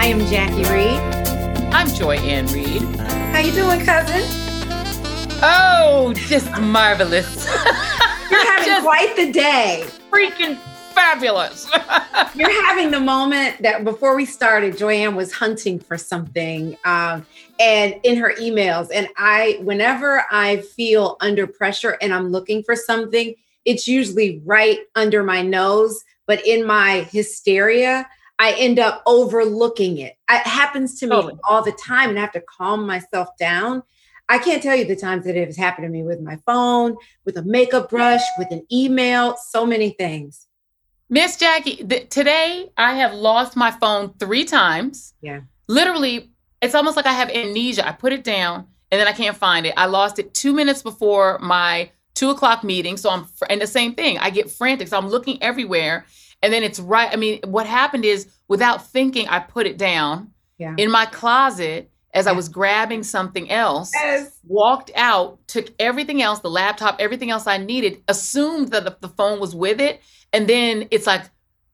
I am Jackie Reid. I'm Joy-Ann Reid. How you doing, cousin? Oh, just marvelous. You're having just quite the day. Freaking fabulous. You're having the moment that before we started, Joy-Ann was hunting for something um, and in her emails. And I, whenever I feel under pressure and I'm looking for something, it's usually right under my nose. But in my hysteria, I end up overlooking it. It happens to me totally. all the time, and I have to calm myself down. I can't tell you the times that it has happened to me with my phone, with a makeup brush, with an email, so many things. Miss Jackie, th- today I have lost my phone three times. Yeah. Literally, it's almost like I have amnesia. I put it down and then I can't find it. I lost it two minutes before my two o'clock meeting. So I'm, fr- and the same thing, I get frantic. So I'm looking everywhere and then it's right. I mean, what happened is without thinking, I put it down yeah. in my closet as I was grabbing something else, yes. walked out, took everything else, the laptop, everything else I needed, assumed that the, the phone was with it. And then it's like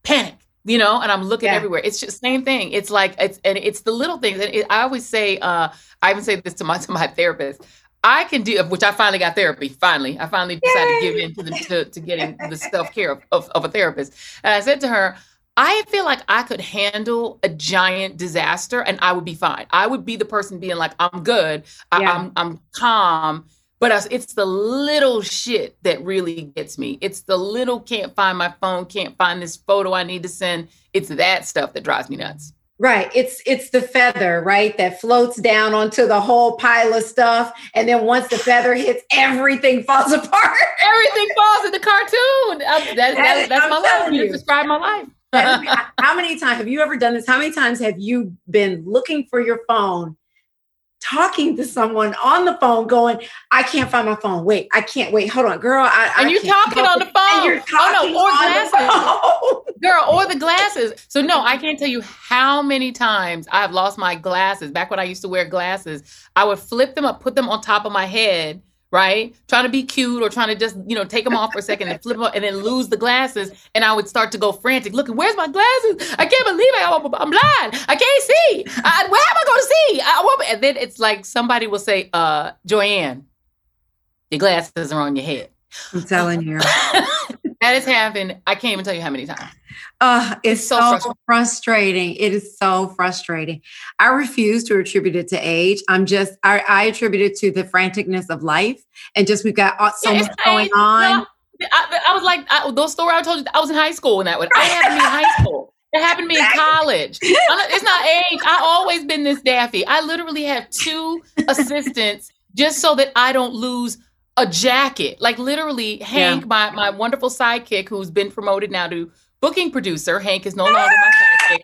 panic, you know, and I'm looking yeah. everywhere. It's just same thing. It's like, it's, and it's the little things. And it, I always say, uh, I even say this to my, to my therapist. I can do, which I finally got therapy. Finally, I finally decided Yay! to give in to, the, to, to getting the self care of, of, of a therapist. And I said to her, I feel like I could handle a giant disaster and I would be fine. I would be the person being like, I'm good, I, yeah. I'm I'm calm. But it's the little shit that really gets me. It's the little can't find my phone, can't find this photo I need to send. It's that stuff that drives me nuts. Right. It's it's the feather, right? That floats down onto the whole pile of stuff. And then once the feather hits, everything falls apart. everything falls in the cartoon. Um, that, that, that's I'm my life. You describe my life. how many times have you ever done this? How many times have you been looking for your phone talking to someone on the phone going, I can't find my phone. Wait, I can't wait. Hold on, girl. I, and you're talking on the phone. And you're talking oh, no, or glasses. girl, or the glasses. So no, I can't tell you how many times I've lost my glasses. Back when I used to wear glasses, I would flip them up, put them on top of my head right? Trying to be cute or trying to just, you know, take them off for a second and flip them up and then lose the glasses. And I would start to go frantic, looking, where's my glasses? I can't believe it. I'm, I'm blind. I can't see. I, where am I going to see? I, and then it's like somebody will say, uh, Joanne, your glasses are on your head. I'm telling you. that has happened. I can't even tell you how many times. Uh, it's, it's so, so frustrating. frustrating. It is so frustrating. I refuse to attribute it to age. I'm just, I, I attribute it to the franticness of life and just we've got so yeah, much going on. No, I, I, was like, I, those story I told you, I was in high school when that was. I happened me in high school. It happened to me in college. It's not age. I always been this daffy. I literally have two assistants just so that I don't lose a jacket. Like literally, Hank, yeah. my my wonderful sidekick, who's been promoted now to booking producer. Hank is no longer my sidekick.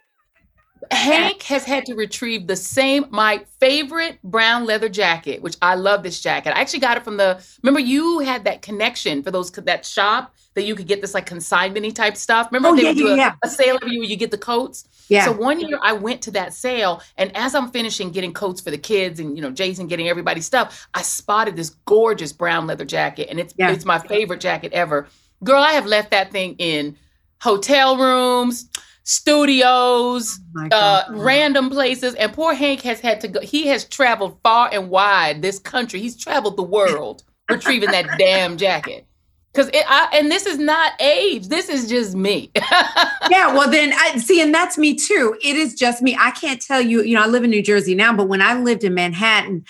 Hank has had to retrieve the same my favorite brown leather jacket, which I love this jacket. I actually got it from the. Remember, you had that connection for those that shop that you could get this like consignment type stuff. Remember oh, they yeah, would do yeah, a, yeah. a, sale every year where you get the coats. Yeah. So one year I went to that sale, and as I'm finishing getting coats for the kids, and you know Jason getting everybody's stuff, I spotted this gorgeous brown leather jacket, and it's it's my favorite jacket ever. Girl, I have left that thing in hotel rooms studios, oh uh, random places. And poor Hank has had to go, he has traveled far and wide this country. He's traveled the world retrieving that damn jacket. Cause it, I, and this is not age. This is just me. yeah. Well, then I see, and that's me too. It is just me. I can't tell you, you know, I live in New Jersey now, but when I lived in Manhattan,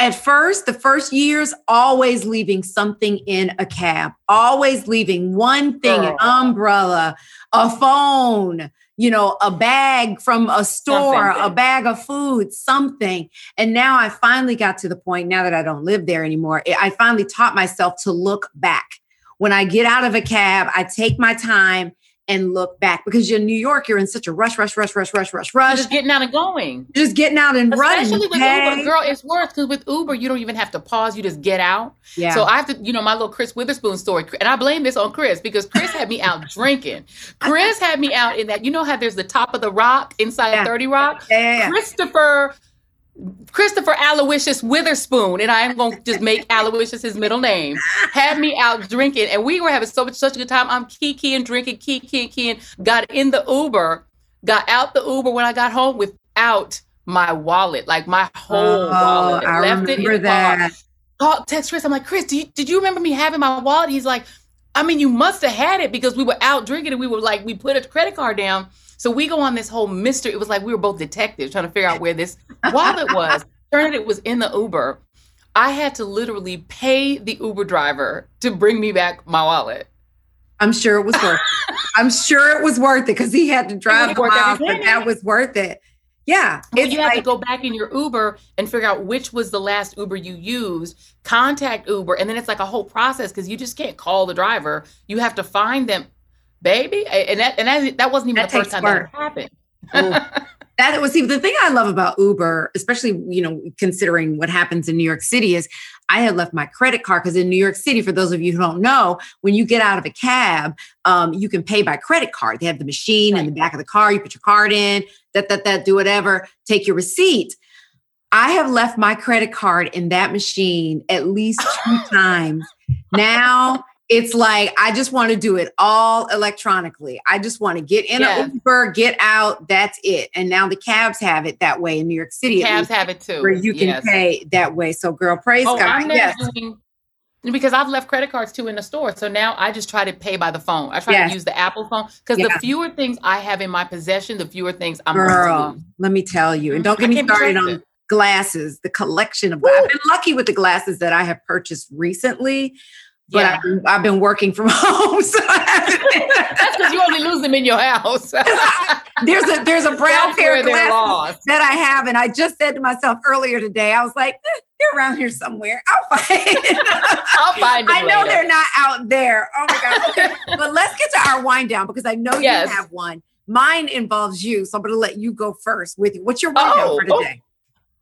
at first, the first years, always leaving something in a cab, always leaving one thing, an umbrella, a phone, you know, a bag from a store, something. a bag of food, something. And now I finally got to the point, now that I don't live there anymore, I finally taught myself to look back. When I get out of a cab, I take my time and look back because you're in New York, you're in such a rush, rush, rush, rush, rush, rush, rush. just getting out and going. Just getting out and Especially running. Especially with okay? Uber, girl, it's worse because with Uber, you don't even have to pause. You just get out. Yeah. So I have to, you know, my little Chris Witherspoon story, and I blame this on Chris because Chris had me out drinking. Chris had me out in that, you know how there's the top of the rock inside yeah. 30 Rock? Yeah, yeah, yeah. Christopher Christopher Aloysius Witherspoon, and I am going to just make Aloysius his middle name, had me out drinking, and we were having so much such a good time. I'm kikiing, drinking, kikiing, kikiing. Got in the Uber got out the Uber when I got home without my wallet, like my whole oh, wallet. I left it in that. car. Text Chris. I'm like, Chris, you, did you remember me having my wallet? He's like, I mean, you must have had it because we were out drinking and we were like, we put a credit card down. So we go on this whole mystery. It was like we were both detectives trying to figure out where this wallet was. Turned it was in the Uber. I had to literally pay the Uber driver to bring me back my wallet. I'm sure it was worth it. I'm sure it was worth it because he had to drive the miles, but that was worth it. Yeah. Well, you have like, to go back in your Uber and figure out which was the last Uber you used, contact Uber, and then it's like a whole process because you just can't call the driver. You have to find them, baby. And that and that, that wasn't even the first time that happened. that was see the thing I love about Uber, especially you know considering what happens in New York City, is I had left my credit card because in New York City, for those of you who don't know, when you get out of a cab, um, you can pay by credit card. They have the machine right. in the back of the car. You put your card in, that, that, that, do whatever, take your receipt. I have left my credit card in that machine at least two times. Now it's like I just want to do it all electronically. I just want to get in yes. an Uber, get out. That's it. And now the cabs have it that way in New York City. Cabs have it too, where you can yes. pay that way. So, girl, praise oh, God. yes. Doing, because I've left credit cards too in the store. So now I just try to pay by the phone. I try yes. to use the Apple phone because yeah. the fewer things I have in my possession, the fewer things I'm Girl, let me tell you. And mm-hmm. don't get me started on glasses, the collection of I've been lucky with the glasses that I have purchased recently but yeah. I've, been, I've, been, working from home, so that's because you only lose them in your house. there's a there's a brown pair of glasses that I have, and I just said to myself earlier today, I was like, eh, they're around here somewhere. I'll find. I'll find. I know later. they're not out there. Oh my god! Okay. but let's get to our wind down because I know yes. you have one. Mine involves you, so I'm going to let you go first with you. What's your wind oh, down for today? Oh.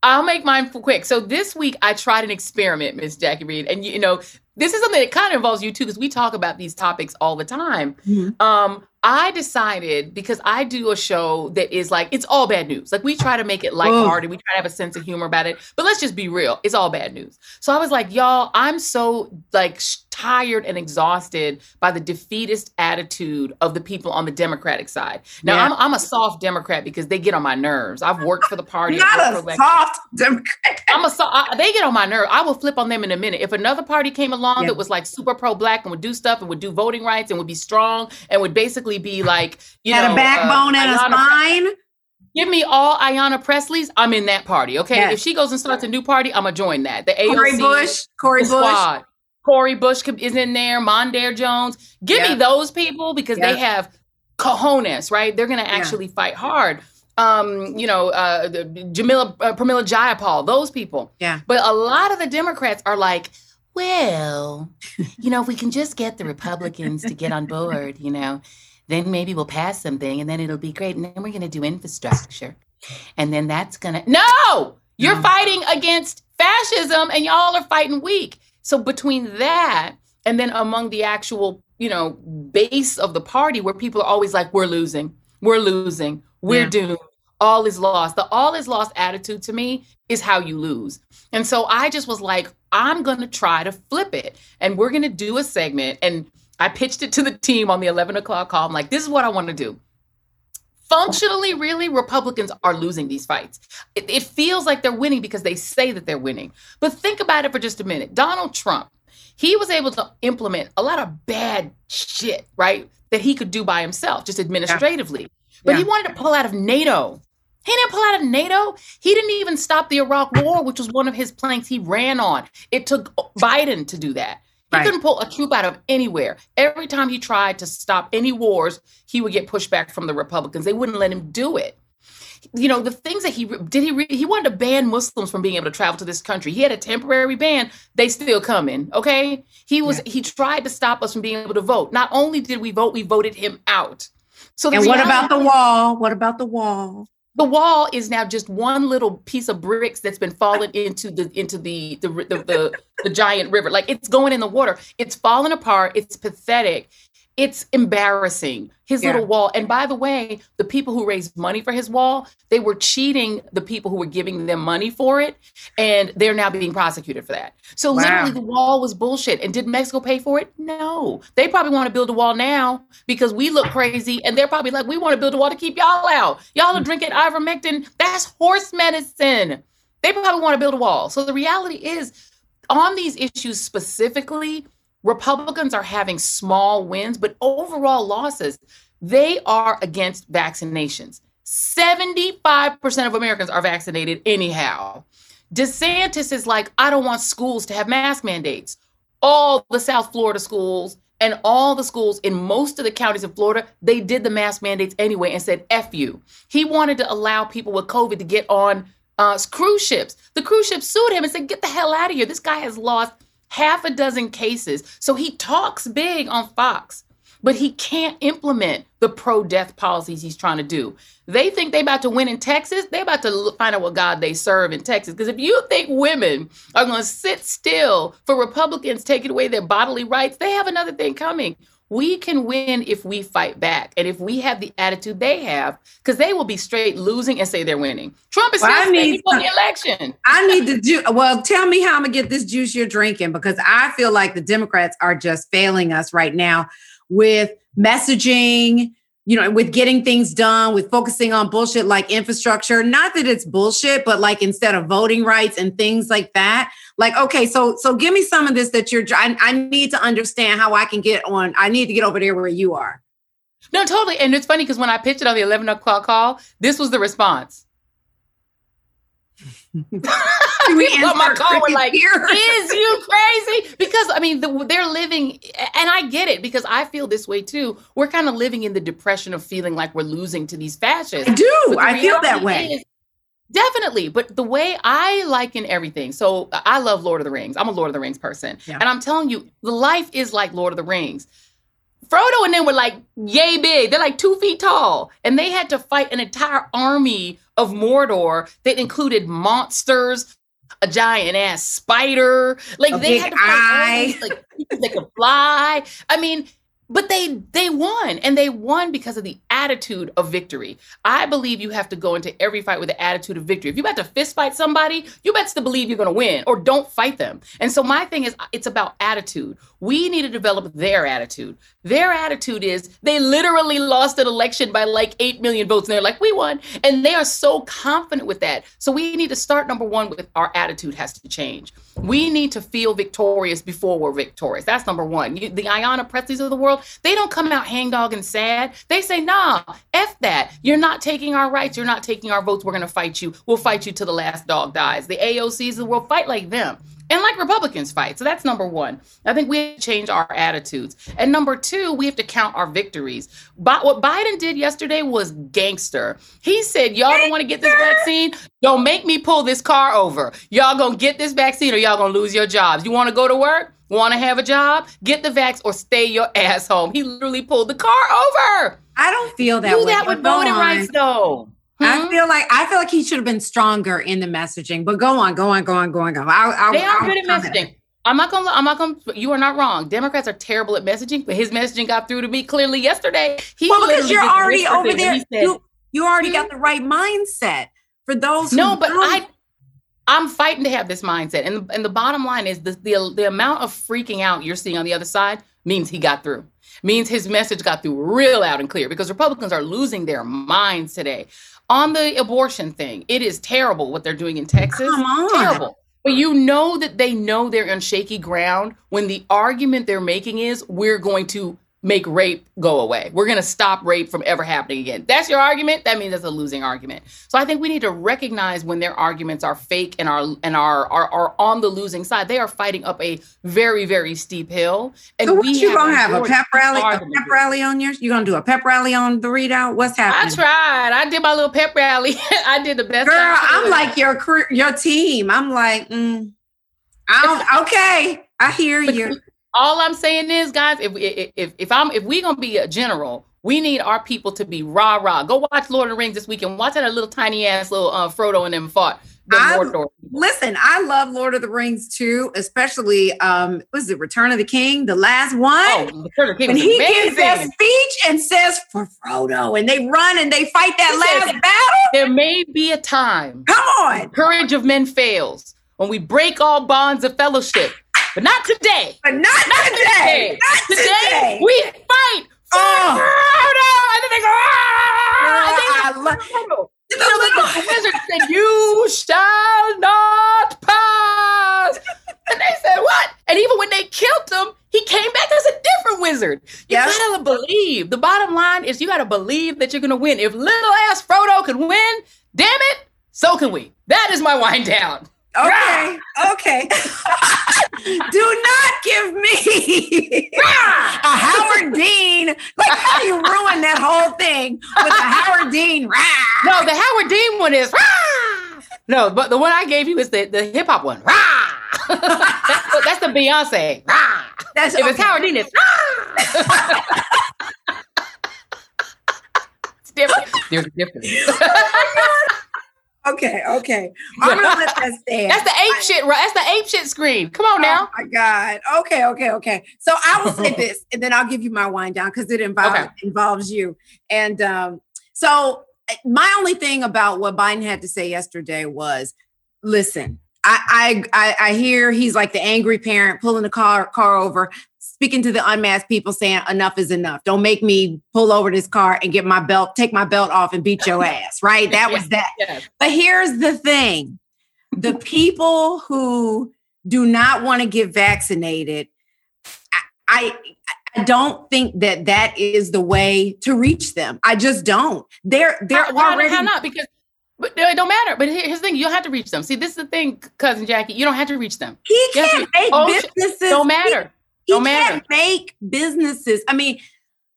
I'll make mine quick. So this week I tried an experiment, Miss Jackie Reid, and you know this is something that kind of involves you too, because we talk about these topics all the time. Mm-hmm. Um, I decided because I do a show that is like it's all bad news. Like we try to make it lighthearted, oh. we try to have a sense of humor about it, but let's just be real. It's all bad news. So I was like, y'all, I'm so like tired and exhausted by the defeatist attitude of the people on the Democratic side. Now yeah. I'm, I'm a soft Democrat because they get on my nerves. I've worked for the party. Not a soft Democrat. I'm a so they get on my nerve. I will flip on them in a minute. If another party came along yeah. that was like super pro black and would do stuff and would do voting rights and would be strong and would basically be like you had know a backbone uh, and a spine. Give me all Ayanna Pressley's. I'm in that party. Okay. Yes. If she goes and starts a new party, I'm gonna join that. The AOC, Cori Bush, Cori Bush. Squad. Cori Bush is in there, Mondaire Jones. Give me those people because they have cojones, right? They're going to actually yeah. fight hard. Um, you know, uh, Jamila, uh, Pramila Jayapal, those people. Yeah. But a lot of the Democrats are like, well, you know, if we can just get the Republicans to get on board, you know, then maybe we'll pass something and then it'll be great. And then we're going to do infrastructure. And then that's going to, no, you're no. fighting against fascism and y'all are fighting weak. So between that and then among the actual, you know, base of the party where people are always like, we're losing, we're losing, we're yeah. doomed, all is lost. The all is lost attitude to me is how you lose. And so I just was like, I'm going to try to flip it. And we're going to do a segment. And I pitched it to the team on the 11 o'clock call. I'm like, this is what I want to do functionally, really, Republicans are losing these fights. It, it, feels like they're winning because they say that they're winning. But think about it for just a minute. Donald Trump, he was able to implement a lot of bad shit, right? That he could do by himself, just administratively. Yeah. But yeah. he wanted to pull out of NATO. He didn't pull out of NATO. He didn't even stop the Iraq War, which was one of his planks he ran on. It took Biden to do that. He right. couldn't pull a troop out of anywhere. Every time he tried to stop any wars, he would get pushback from the Republicans. They wouldn't let him do it. You know, the things that he did, he he wanted to ban Muslims from being able to travel to this country. He had a temporary ban. They still coming. Okay, he was yeah. he tried to stop us from being able to vote. Not only did we vote, we voted him out. So and what about the wall? What about the wall? The wall is now just one little piece of bricks that's been fallen into the into the the the, the, the giant river. Like it's going in the water. It's falling apart. It's pathetic it's embarrassing his yeah. little wall. And by the way the people who raised money for his wall they were cheating the people who were giving them money for it and they're now being prosecuted for that. So wow. literally the wall was bullshit. And did mexico pay for it? No. They probably want to build a wall now because we look crazy and they're probably like we want to build a wall to keep y'all out. Y'all are mm. drinking ivermectin. That's horse medicine. They probably want to build a wall. So the reality is on these issues specifically Republicans are having small wins, but overall losses. They are against vaccinations. 75% of Americans are vaccinated anyhow. DeSantis is like, I don't want schools to have mask mandates. All the South Florida schools and all the schools in most of the counties in Florida, they did the mask mandates anyway and said, F you. He wanted to allow people with COVID to get on uh, cruise ships. The cruise ship sued him and said, Get the hell out of here. This guy has lost half a dozen cases. So he talks big on Fox, but he can't implement the pro-death policies he's trying to do. They think they about to win in Texas. They about to find out what God they serve in Texas. Because if you think women are going to sit still for Republicans taking away their bodily rights, they have another thing coming. We can win if we fight back and if we have the attitude they have, because they will be straight losing and say they're winning. Trump is well, need, for the election. I need to do well. Tell me how I'm gonna get this juice you're drinking because I feel like the Democrats are just failing us right now with messaging you know, with getting things done, with focusing on bullshit like infrastructure. Not that it's bullshit, but like instead of voting rights and things like that. Like, okay, so so give me some of this that you're. I, I need to understand how I can get on. I need to get over there where you are. No, totally. And it's funny because when I pitched it on the 11 o'clock call, this was the response. we on my call were like, here. "Is you crazy?" Because I mean, the, they're living, and I get it because I feel this way too. We're kind of living in the depression of feeling like we're losing to these fascists. I do. I feel that way. Is, Definitely. But the way I liken everything, so I love Lord of the Rings. I'm a Lord of the Rings person. Yeah. And I'm telling you, the life is like Lord of the Rings. Frodo and them were like yay big. They're like two feet tall. And they had to fight an entire army of Mordor that included monsters, a giant ass spider. Like a they had to fight eye. These, like they could fly. I mean, but they they won and they won because of the attitude of victory. I believe you have to go into every fight with the attitude of victory. If you're about to fist fight somebody you best to believe you're going to win or don't fight them. And so my thing is it's about attitude. We need to develop their attitude. Their attitude is they literally lost an election by like 8 million votes and they're like we won. And they are so confident with that. So we need to start number one with our attitude has to change. We need to feel victorious before we're victorious. That's number one. You, the Ayanna Pressleys of the world they don't come out hangdog and sad. They say, nah, F that. You're not taking our rights. You're not taking our votes. We're going to fight you. We'll fight you till the last dog dies. The AOCs of the world fight like them and like Republicans fight. So that's number one. I think we have to change our attitudes. And number two, we have to count our victories. But what Biden did yesterday was gangster. He said, Y'all don't want to get this vaccine? Don't make me pull this car over. Y'all gonna get this vaccine or y'all gonna lose your jobs. You wanna go to work? Want to have a job? Get the vax or stay your ass home. He literally pulled the car over. I don't feel that Do way. that with voting rights, though. Hmm? I feel like I feel like he should have been stronger in the messaging. But go on, go on, go on, go on, go. I'll, they are good at messaging. I'm not gonna. I'm not gonna. You are not wrong. Democrats are terrible at messaging, but his messaging got through to me clearly yesterday. He well, because you're already over there. Said, you you already hmm? got the right mindset for those. no, but don't. I I'm fighting to have this mindset. And, and the bottom line is the, the, the amount of freaking out you're seeing on the other side means he got through, means his message got through real loud and clear because Republicans are losing their minds today. On the abortion thing, it is terrible what they're doing in Texas. Come on. Terrible. But you know that they know they're on shaky ground when the argument they're making is we're going to make rape go away. We're going to stop rape from ever happening again. That's your argument. That means that's a losing argument. So I think we need to recognize when their arguments are fake and are and are are, are on the losing side. They are fighting up a very very steep hill. And so what you gonna have a pep rally? A pep rally on yours? You gonna do a pep rally on the ReidOut? What's happening? I tried. I did my little pep rally. I did the best. Girl, I'm like your your team. I'm like, mm, I don't. okay, I hear you all I'm saying is, guys, if if if I'm if we're gonna be a general, we need our people to be rah rah. Go watch Lord of the Rings this weekend. Watch that little tiny ass little uh, Frodo and them fought. the I- Listen, I love Lord of the Rings too, especially um, was it Return of the King, the last one? Oh, Return of the King when he gives that speech and says for Frodo, and they run and they fight that last battle. There may be a time Come on, courage of men fails when we break all bonds of fellowship, but not today. but not, Not today. Not Today today. we fight for Oh. Frodo, and then they go. Ah! I they love Frodo. the You know, little- the, the wizard said, "You shall not pass." And they said, "What?" And even when they killed him, he came back as a different wizard. You Yeah. gotta believe. The bottom line is, you gotta believe that you're gonna win. If little ass Frodo can win, damn it, so can we. That is my wind down. Okay, okay. Do not give me a Howard Dean. Like, how do you ruin that whole thing with a Howard Dean? No, the Howard Dean one is rah! No, but the one I gave you is the, the hip hop one. Rah! that's, the, that's the Beyonce. That's If it's. Howard Dean, it's it's different. There's a difference. Okay, okay. I'm gonna let that stand. That's the ape shit, right? That's the ape shit screen. Come on now. Oh my God. Okay, okay, okay. So I will say this, and then I'll give you my wind down because it involves Okay. involves you. And um, so eh, my only thing about what Biden had to say yesterday was, listen, I I I, I hear he's like the angry parent pulling the car car over, speaking to the unmasked people, saying enough is enough. Don't make me pull over this car and get my belt, take my belt off, and beat your ass. Right? That was that. Yes. But here's the thing the people who do not want to get vaccinated, I, I, I don't think that that is the way to reach them. I just don't. They're they're How, why- already how not? Because but it don't matter. But here's the thing: you don't have to reach them. See, this is the thing, cousin Jackie. You don't have to reach them. he can't make oh, businesses. Don't matter. He, matter. can't make businesses. I mean,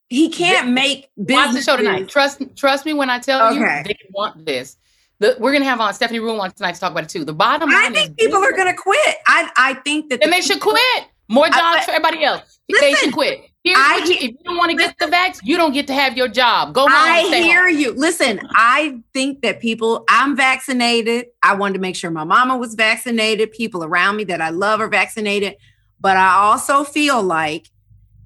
he can't make Watch the show tonight. Trust trust me when I tell Okay. you they want this. The, we're gonna have on Stephanie Ruhle on tonight to talk about it too. The bottom line I think is people are going to quit. I I think that and the they should people- quit. More jobs I- for everybody else. they should quit. Here's I you, if you don't want to get the vax, you don't get to have your job. Go home. I hear home. you. Listen, I think that people, I'm vaccinated. I wanted to make sure my mama was vaccinated. People around me that I love are vaccinated. But I also feel like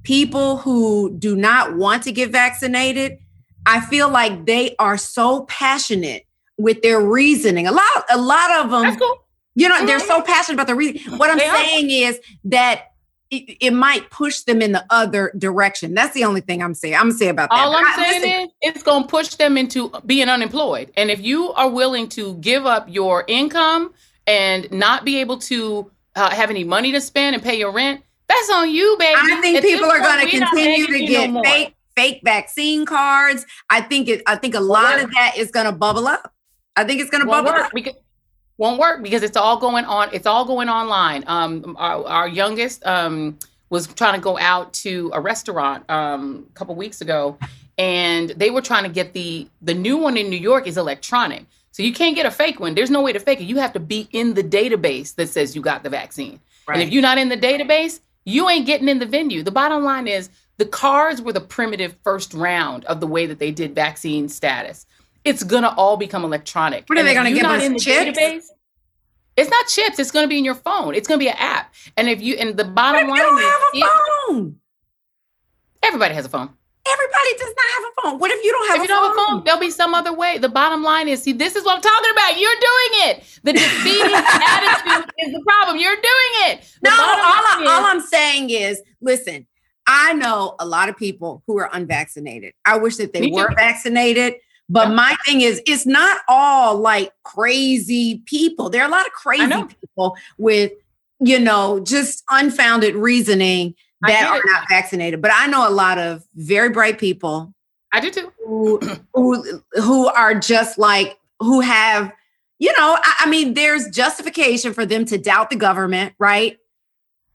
people who do not want to get vaccinated, I feel like they are so passionate with their reasoning. A lot, a lot of them, cool. you know, they're mm-hmm. so passionate about the reason. What I'm They are. saying is that it, it might push them in the other direction. That's the only thing I'm saying. I'm saying about that. All I'm I- saying listen, is it's going to push them into being unemployed. And if you are willing to give up your income and not be able to uh, have any money to spend and pay your rent, that's on you, baby. I think At people are going to continue to get no fake fake vaccine cards. I think it. I think a lot of that is going to bubble up. I think it's going to bubble work up. because won't work because it's all going on. It's all going online. Um, our, our youngest um was trying to go out to a restaurant um a couple weeks ago, and they were trying to get the the new one in New York is electronic, so you can't get a fake one. There's no way to fake it. You have to be in the database that says you got the vaccine, and if you're not in the database, you ain't getting in the venue. The bottom line is the cards were the primitive first round of the way that they did vaccine status. It's gonna all become electronic. What are And they gonna give not us, in the chips? database? It's not chips. It's gonna be in your phone. It's gonna be an app. And if you and the bottom line you don't have is a it- phone? everybody has a phone. Everybody does not have a phone. What if you don't have if a you don't have a phone? phone, there'll be some other way. The bottom line is, see, this is what I'm talking about. You're doing it. The defeating attitude is the problem. You're doing it. The No, all, I, line all is- I'm saying is, listen. I know a lot of people who are unvaccinated. I wish that they Me too. were vaccinated. But Yeah. my thing is, it's not all like crazy people. There are a lot of crazy people with, you know, just unfounded reasoning that are not vaccinated. But I know a lot of very bright people I do too. who who who are just like who have, you know, I, I mean, there's justification for them to doubt the government, right?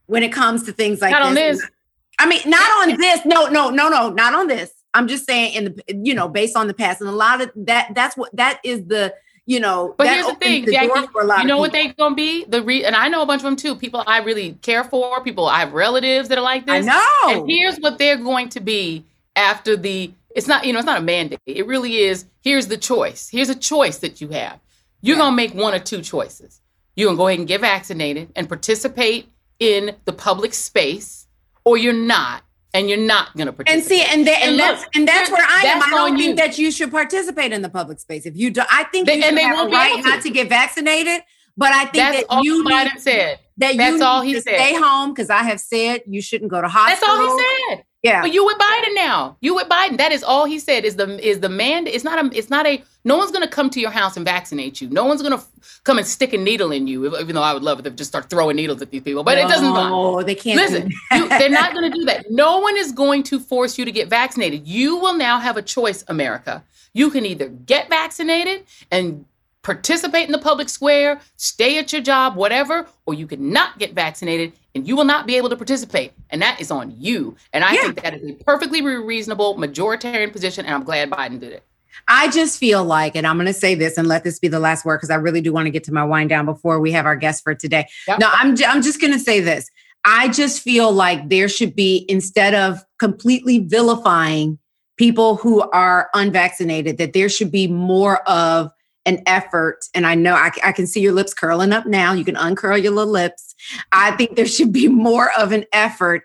When it comes to things like Not on this. this. I mean, not on this. No, no, no, no, not on this. I'm just saying in the you know, based on the past. And a lot of that that's what that is the, you know, But that here's the thing, door Jackie, for a lot you know what they're gonna be? The re and I know a bunch of them too. People I really care for. People I have relatives that are like this. I know. And here's what they're going to be after the. It's not you know it's not a mandate. It really is. Here's the choice. Here's a choice that you have. you're yeah. gonna make one or two choices. You're gonna go ahead and get vaccinated and participate in the public space, or you're not and you're not going to participate. And see, and, they, and, and that's and that's where I am. I don't think you. that you should participate in the public space. If you do, I think they, you should have a right not to get vaccinated. But I think that's that you Biden need, said that that's you all he said. Stay home because I have said you shouldn't go to hospital. That's all he said. Yeah. But you with Biden now. You with Biden. That is all he said. Is the is the man? It's not a. It's not a. No one's gonna come to your house and vaccinate you. No one's gonna f- come and stick a needle in you. Even though I would love it to just start throwing needles at these people, but no, it doesn't. No, they can't. Listen, you, they're not gonna do that. No one is going to force you to get vaccinated. You will now have a choice, America. You can either get vaccinated and participate in the public square, stay at your job, whatever, or you can not get vaccinated and you will not be able to participate. And that is on you. And I yeah. think that is a perfectly reasonable majoritarian position. And I'm glad Biden did it. I just feel like, and I'm going to say this and let this be the last word because I really do want to get to my wind down before we have our guest for today. Yep. No, I'm, I'm just going to say this. I just feel like there should be, instead of completely vilifying people who are unvaccinated, that there should be more of an effort. And I know I, I, can see your lips curling up now. You can uncurl your little lips. I think there should be more of an effort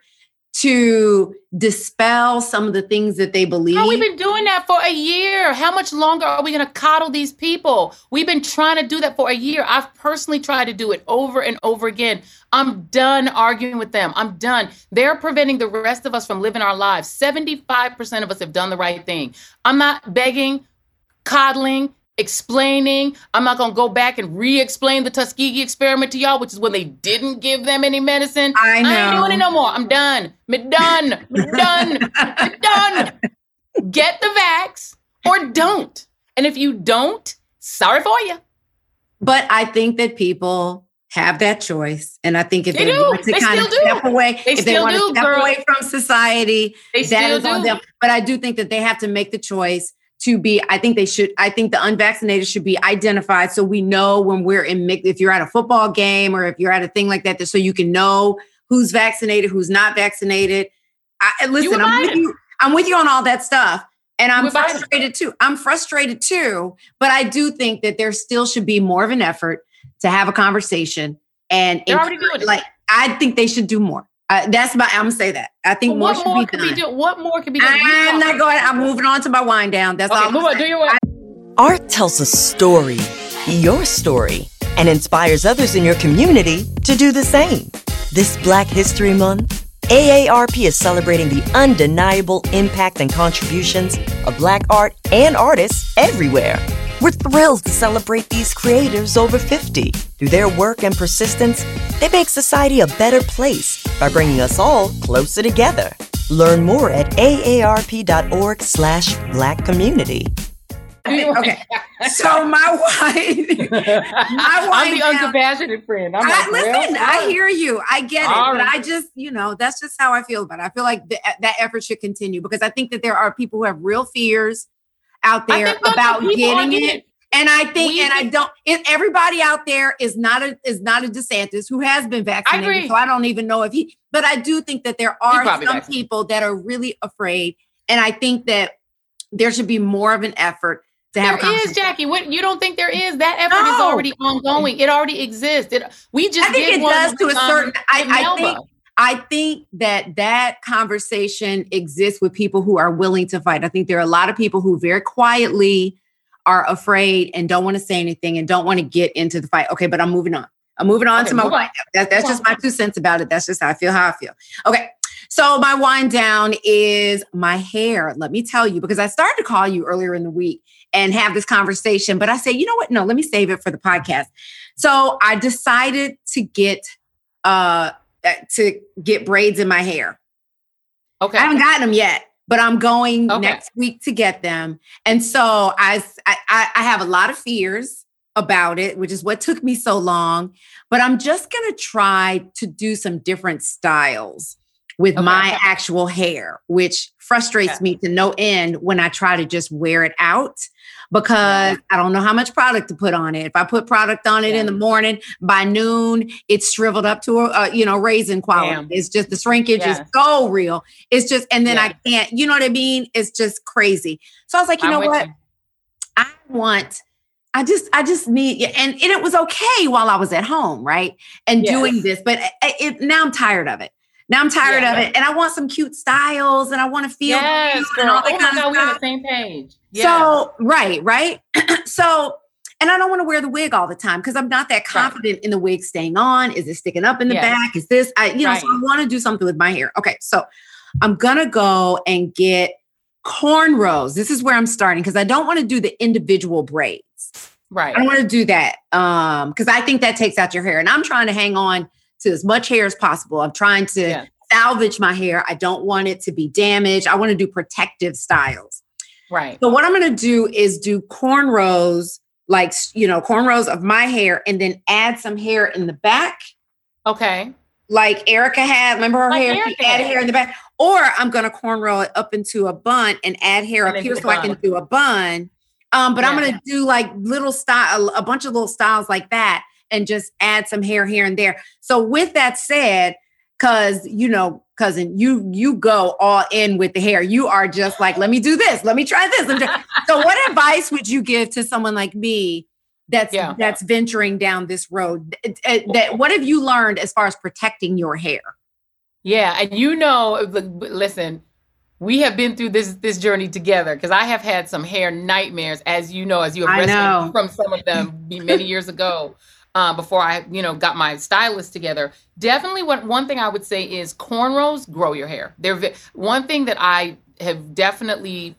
to dispel some of the things that they believe. Oh, we've been doing that for a year. How much longer are we going to coddle these people? We've been trying to do that for a year. I've personally tried to do it over and over again. I'm done arguing with them. I'm done. They're preventing the rest of us from living our lives. 75% of us have done the right thing. I'm not begging, coddling, explaining. I'm not going to go back and re-explain the Tuskegee experiment to y'all, which is when they didn't give them any medicine. I know. I ain't doing it no more. I'm done. Me done. Me done. Me done. Get the vax or don't. And if you don't, sorry for you. But I think that people have that choice. And I think if they, they want to they kind of do. step away, they if they want do, to step girl. away from society, they that is do. on them. But I do think that they have to make the choice to be i think they should i think the unvaccinated should be identified so we know when we're in if you're at a football game or if you're at a thing like that so you can know who's vaccinated who's not vaccinated. I, listen i'm with you i'm with you on all that stuff and i'm frustrated too i'm frustrated too but i do think that there still should be more of an effort to have a conversation and They're already doing like i think they should do more uh, that's my. I'm gonna say that. I think well, more should more be done. Be do, what more could be done? I'm not going. I'm moving on to my wind down. That's okay, all. Move on. Do your I, Art tells a story, your story, and inspires others in your community to do the same. This Black History Month, AARP is celebrating the undeniable impact and contributions of Black art and artists everywhere. We're thrilled to celebrate these creators over 50. Through their work and persistence, they make society a better place by bringing us all closer together. Learn more at aarp.org slash black community. Okay, so my wife, my wife I'm the uncompassionate friend. I'm I, like, listen, well, I hear you. I get it, right. but I just, you know, that's just how I feel about it. I feel like the, that effort should continue because I think that there are people who have real fears out there about getting it. it. And I think, we, and I don't. everybody out there is not a is not a DeSantis who has been vaccinated, I so I don't even know if he. But I do think that there are some vaccinated. people that are really afraid, and I think that there should be more of an effort to have. There is Jackie. What you don't think there is? That effort no. is already ongoing. It already exists. It, we just I think it does to a certain. I, I think I think that that conversation exists with people who are willing to fight. I think there are a lot of people who very quietly are afraid and don't want to say anything and don't want to get into the fight. Okay, but I'm moving on. I'm moving on okay, to my wind that, that's just my two cents about it. That's just how I feel, how I feel. Okay. So my wind down is my hair. Let me tell you, because I started to call you earlier in the week and have this conversation, but I said, you know what? No, let me save it for the podcast. So I decided to get uh uh, Uh, to get braids in my hair. Okay. I haven't gotten them yet, but I'm going okay. next week to get them. And so I, I, I have a lot of fears about it, which is what took me so long. But I'm just going to try to do some different styles with okay. my actual hair, which frustrates me to no end when I try to just wear it out because yeah. I don't know how much product to put on it. If I put product on it yeah. in the morning, by noon it's shriveled up to a, uh, you know raisin quality. Damn. It's just the shrinkage yeah. is so real. It's just and then I can't. You know what I mean? It's just crazy. So I was like, you I'm know what? You. I want I just, I just need, and, and it was okay while I was at home, right? And Yes. doing this, but it, it, now I'm tired of it. Now I'm tired Yeah. of it, and I want some cute styles, and I want to feel Yes, and all that Oh kind God, of we're on the same page. Yeah. So right, right. so, and I don't want to wear the wig all the time because I'm not that confident in the wig staying on. Is it sticking up in the Yes. back? Is this? I, you know, so I want to do something with my hair. Okay, so I'm gonna go and get cornrows. This is where I'm starting because I don't want to do the individual braids. right. I don't want to do that um because I think that takes out your hair, and I'm trying to hang on to as much hair as possible. I'm trying to Yeah. salvage my hair. I don't want it to be damaged. I want to do protective styles. Right. So what I'm going to do is do cornrows, like you know, cornrows of my hair, and then add some hair in the back, Okay. like Erica had. Remember her Like hair? She added hair in the back. Or I'm going to cornrow it up into a bun and add hair And up here so I can do a bun. Um, but I'm going to do like little style, a bunch of little styles like that, and just add some hair here and there. So with that said, because you know cousin you you go all in with the hair you are just like let me do this let me try this so what advice would you give to someone like me that's Yeah. that's venturing down this road uh, that what have you learned as far as protecting your hair Yeah, and you know, listen, we have been through this this journey together because I have had some hair nightmares, as you know, as you have from some of them be- many years ago. Uh, before I, you know, got my stylist together, definitely what one thing I would say is cornrows grow your hair. They're ve- one thing that I have definitely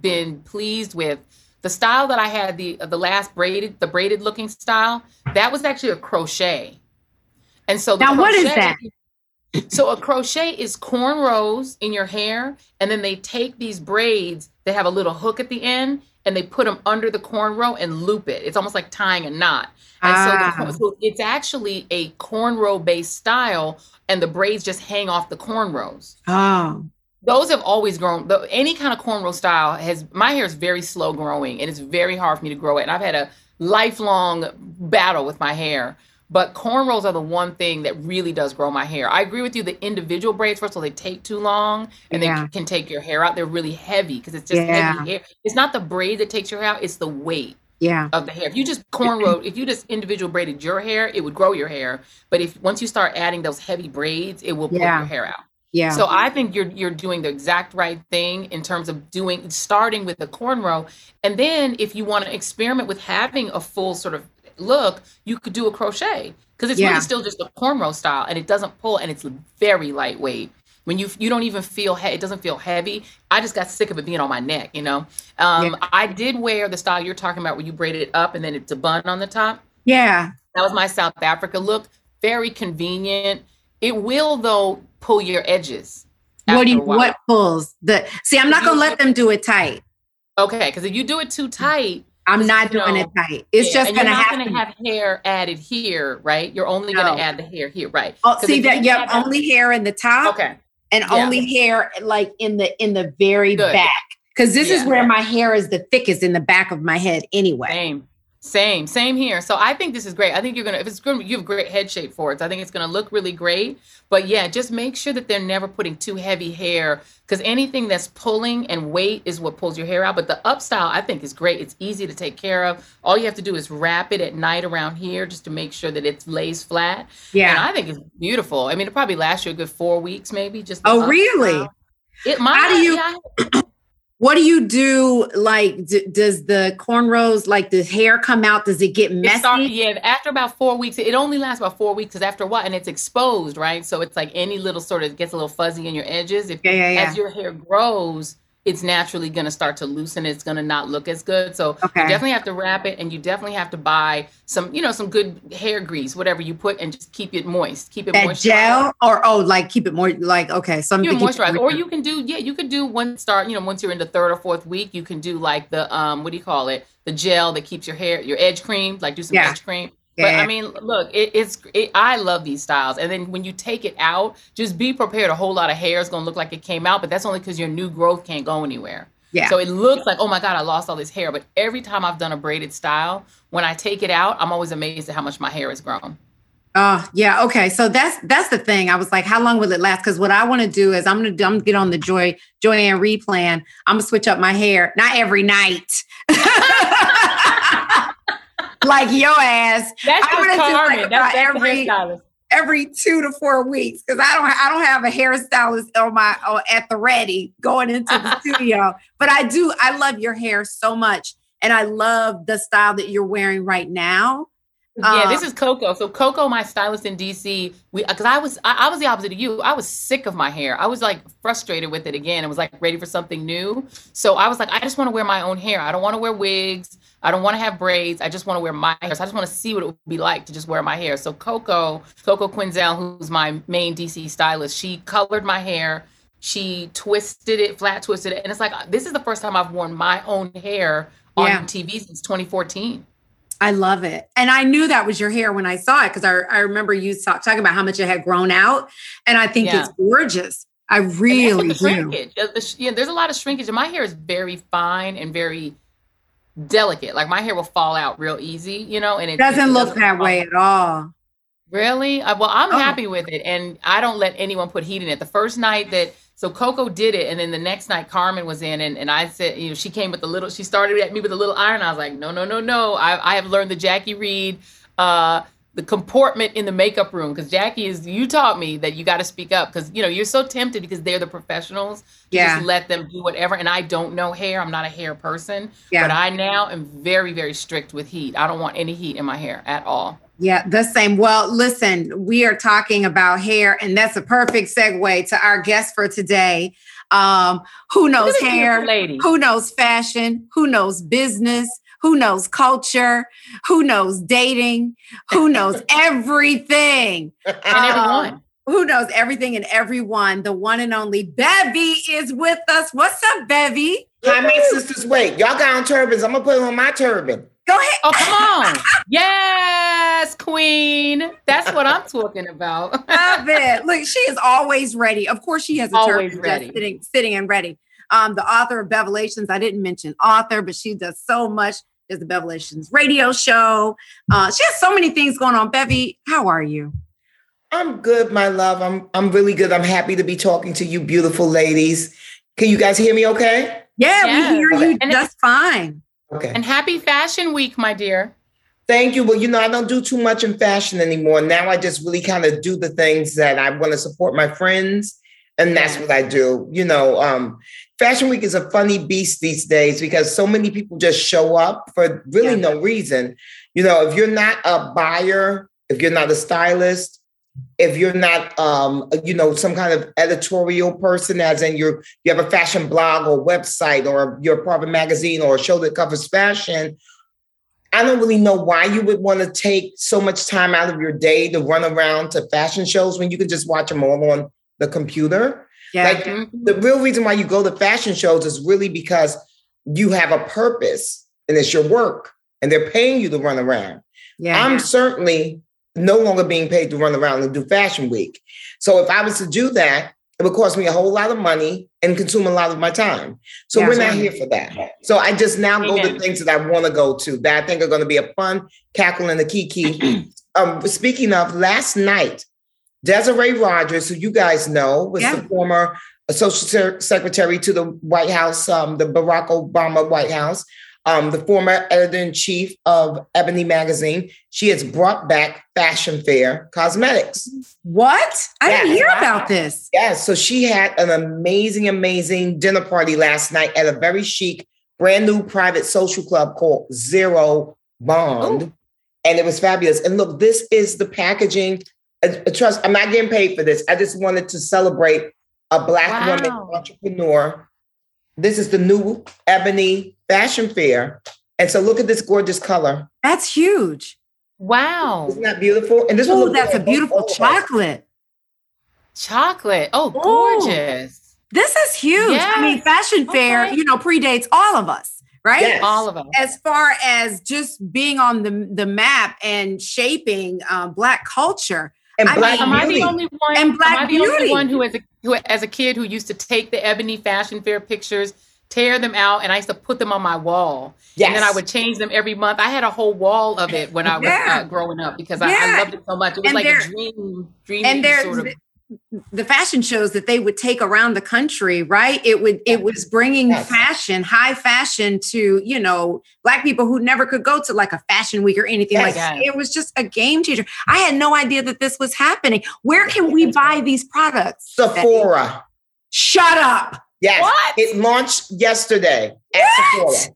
been pleased with. The style that I had the the last braided the braided looking style that was actually a crochet, and so the Now, what is that? so a crochet is cornrows in your hair, and then they take these braids that have a little hook at the end, and they put them under the cornrow and loop it. It's almost like tying a knot. And Ah. so, the, so it's actually a cornrow based style, and the braids just hang off the cornrows. oh Those have always grown. The, any kind of cornrow style has my hair is very slow growing, and it's very hard for me to grow it. And I've had a lifelong battle with my hair. But cornrows are the one thing that really does grow my hair. I agree with you. The individual braids, first of all, they take too long and Yeah. they can take your hair out. They're really heavy because it's just Yeah. heavy hair. It's not the braid that takes your hair out; it's the weight yeah of the hair. If you just cornrow, if you just individual braided your hair, it would grow your hair. But if once you start adding those heavy braids, it will pull Yeah. your hair out. yeah So I think you're you're doing the exact right thing in terms of doing starting with the cornrow, and then if you want to experiment with having a full sort of look, you could do a crochet because it's Yeah. really still just a cornrow style, and it doesn't pull, and it's very lightweight. When you you don't even feel he- it doesn't feel heavy. I just got sick of it being on my neck. You know, um, I did wear the style you're talking about where you braided it up and then it's a bun on the top. yeah That was my South Africa look. Very convenient. It will though pull your edges. what do you what pulls the see i'm not gonna let them do it tight Okay, because if you do it too tight, i'm not doing it tight it's yeah, just gonna not have gonna have hair added here, right? You're only No. gonna add the hair here, right? oh see that yep only hair in the top Okay. and Yeah. only hair like in the in the very Good. back because this is where my hair is the thickest in the back of my head anyway Same. Same, same here. So I think this is great. I think you're gonna if it's good, you have great head shape for it. So I think it's gonna look really great. But yeah, just make sure that they're never putting too heavy hair because anything that's pulling and weight is what pulls your hair out. But the up style I think is great. It's easy to take care of. All you have to do is wrap it at night around here just to make sure that it lays flat. And yeah I think it's beautiful. I mean, it probably lasts you a good four weeks, maybe. Just oh really style. It might. How do you- what do you do like d- does the cornrows like the hair come out does it get It messy start, yeah, after about four weeks, it only lasts about four weeks because after a while, and it's exposed, right? So it's like any little sort of gets a little fuzzy in your edges. If yeah yeah yeah as your hair grows, it's naturally going to start to loosen. It's going to not look as good. So Okay. you definitely have to wrap it, and you definitely have to buy some, you know, some good hair grease, whatever you put, and just keep it moist. Keep it that moisturized. gel or oh like keep it more like okay something You to keep or you can do, yeah, you could do one start, you know, once you're in the third or fourth week, you can do like the, um, what do you call it? The gel that keeps your hair, your edge cream, like do some Yeah. edge cream. But I mean, look, it, it's it, I love these styles, and then when you take it out, just be prepared. A whole lot of hair is gonna look like it came out, but that's only because your new growth can't go anywhere. yeah So it looks like, oh my god, I lost all this hair. But every time I've done a braided style, when I take it out, I'm always amazed at how much my hair has grown. Oh yeah, okay. So that's that's the thing. I was like, how long will it last? Because what I want to do is I'm gonna do, I'm gonna get on the Joy Joanne Reid plan. I'm gonna switch up my hair, not every night. like your ass. That's I'm just gonna Carmen. like, that's, that's every- hairstylist. every two to four weeks because I don't I don't have a hairstylist on my or at the ready going into the studio. But I do I love your hair so much, and I love the style that you're wearing right now. Yeah, this Uh, is Coco. So Coco, my stylist in DC, we because I was I, I was the opposite of you. I was sick of my hair. I was like frustrated with it again. I was like ready for something new. So I was like, I just want to wear my own hair. I don't want to wear wigs. I don't want to have braids. I just want to wear my hair. So I just want to see what it would be like to just wear my hair. So Coco, Coco Quinzel, who's my main DC stylist, she colored my hair. She twisted it, flat twisted it, and it's like this is the first time I've worn my own hair on Yeah. TV since 2014. I love it, and I knew that was your hair when I saw it because I I remember you talk, talking about how much it had grown out, and I think Yeah. it's gorgeous. I And that's with really the do. Uh, the yeah, there's a lot of shrinkage, and my hair is very fine and very delicate. Like my hair will fall out real easy, you know, and it It doesn't it look that fall way at all. Really? Uh, well, I'm Oh. happy with it, and I don't let anyone put heat in it. The first night that so Coco did it, and then the next night Carmen was in, and, and I said, you know, she came with the little, she started at me with a little iron. I was like, no, no, no, no. I, I have learned the Jackie Reid, uh, the comportment in the makeup room because Jackie is. You taught me that you got to speak up because you know you're so tempted because they're the professionals. Yeah. just let them do whatever. And I don't know hair. I'm not a hair person. Yeah. But I now am very, very strict with heat. I don't want any heat in my hair at all. Yeah, the same. Well, listen, we are talking about hair, and that's a perfect segue to our guest for today. Um, who knows Look hair? lady. Who knows fashion? Who knows business? Who knows culture? Who knows dating? Who knows everything? and Um, everyone. Who knows everything and everyone? The one and only Bevy is with us. What's up, Bevy? Hi, my sisters. Wait, y'all got on turbans. I'm gonna put on my turban. Go ahead. Oh, come on. yes, queen. That's what I'm talking about. Love it. Look, she is always ready. Of course, she has a Always turban ready. just sitting, sitting and ready. Um, the author of Bevelations. I didn't mention author, but she does so much. There's the Bevelations radio show. Uh, she has so many things going on. Bevy, how are you? I'm good, my love. I'm I'm really good. I'm happy to be talking to you, beautiful ladies. Can you guys hear me? Okay. Yeah, Yes. we hear you And just fine. Okay. and happy Fashion Week, my dear. Thank you. Well, you know, I don't do too much in fashion anymore. Now I just really kind of do the things that I want to support my friends. And that's what I do. You know, um, Fashion Week is a funny beast these days because so many people just show up for really Yeah. no reason. You know, if you're not a buyer, if you're not a stylist, if you're not um, you know, some kind of editorial person, as in you're you have a fashion blog or website or you're part of a magazine or a show that covers fashion, I don't really know why you would want to take so much time out of your day to run around to fashion shows when you can just watch them all on the computer. Yeah. Like Mhm. the real reason why you go to fashion shows is really because you have a purpose and it's your work and they're paying you to run around. yeah. I'm certainly no longer being paid to run around and do fashion week. So if I was to do that, it would cost me a whole lot of money and consume a lot of my time. So Yeah. we're not here for that. So I just now go to things that I want to go to that I think are going to be a fun cackle and a kiki. um, speaking of last night, Desiree Rogers, who you guys know, was Yeah. the former social Ser- secretary to the White House, um, the Barack Obama White House, um, the former editor in chief of Ebony Magazine. She has brought back Fashion Fair Cosmetics. what? I didn't hear about this. Yes, so she had an amazing, amazing dinner party last night at a very chic, brand new private social club called Zero Bond. And it was fabulous. And look, this is the packaging. Trust, I'm not getting paid for this. I just wanted to celebrate a Black woman entrepreneur. This is the new Ebony Fashion Fair. And so look at this gorgeous color. That's huge. Wow. Isn't that beautiful? And this will Oh, look that's good a beautiful all chocolate. Chocolate. Oh, Ooh. gorgeous. This is huge. I mean, fashion fair, Okay. you know, predates all of us, right? Yes. All of them. As far as just being on the, the map and shaping uh, Black culture. And I Black mean- Am I the only one? And Black am I the beauty. only one who, as a who, as a kid, who used to take the Ebony Fashion Fair pictures, tear them out, and I used to put them on my wall, Yes. and then I would change them every month. I had a whole wall of it when I was Yeah. uh, growing up because I, Yeah. I loved it so much. It was And like a dream, dream And there's sort of. The fashion shows that they would take around the country right it would it was bringing yes. fashion high fashion to you know black people who never could go to like a fashion week or anything yes. like that it was just a game changer i had no idea that this was happening where can we buy these products sephora shut up yes what? it launched yesterday at what? sephora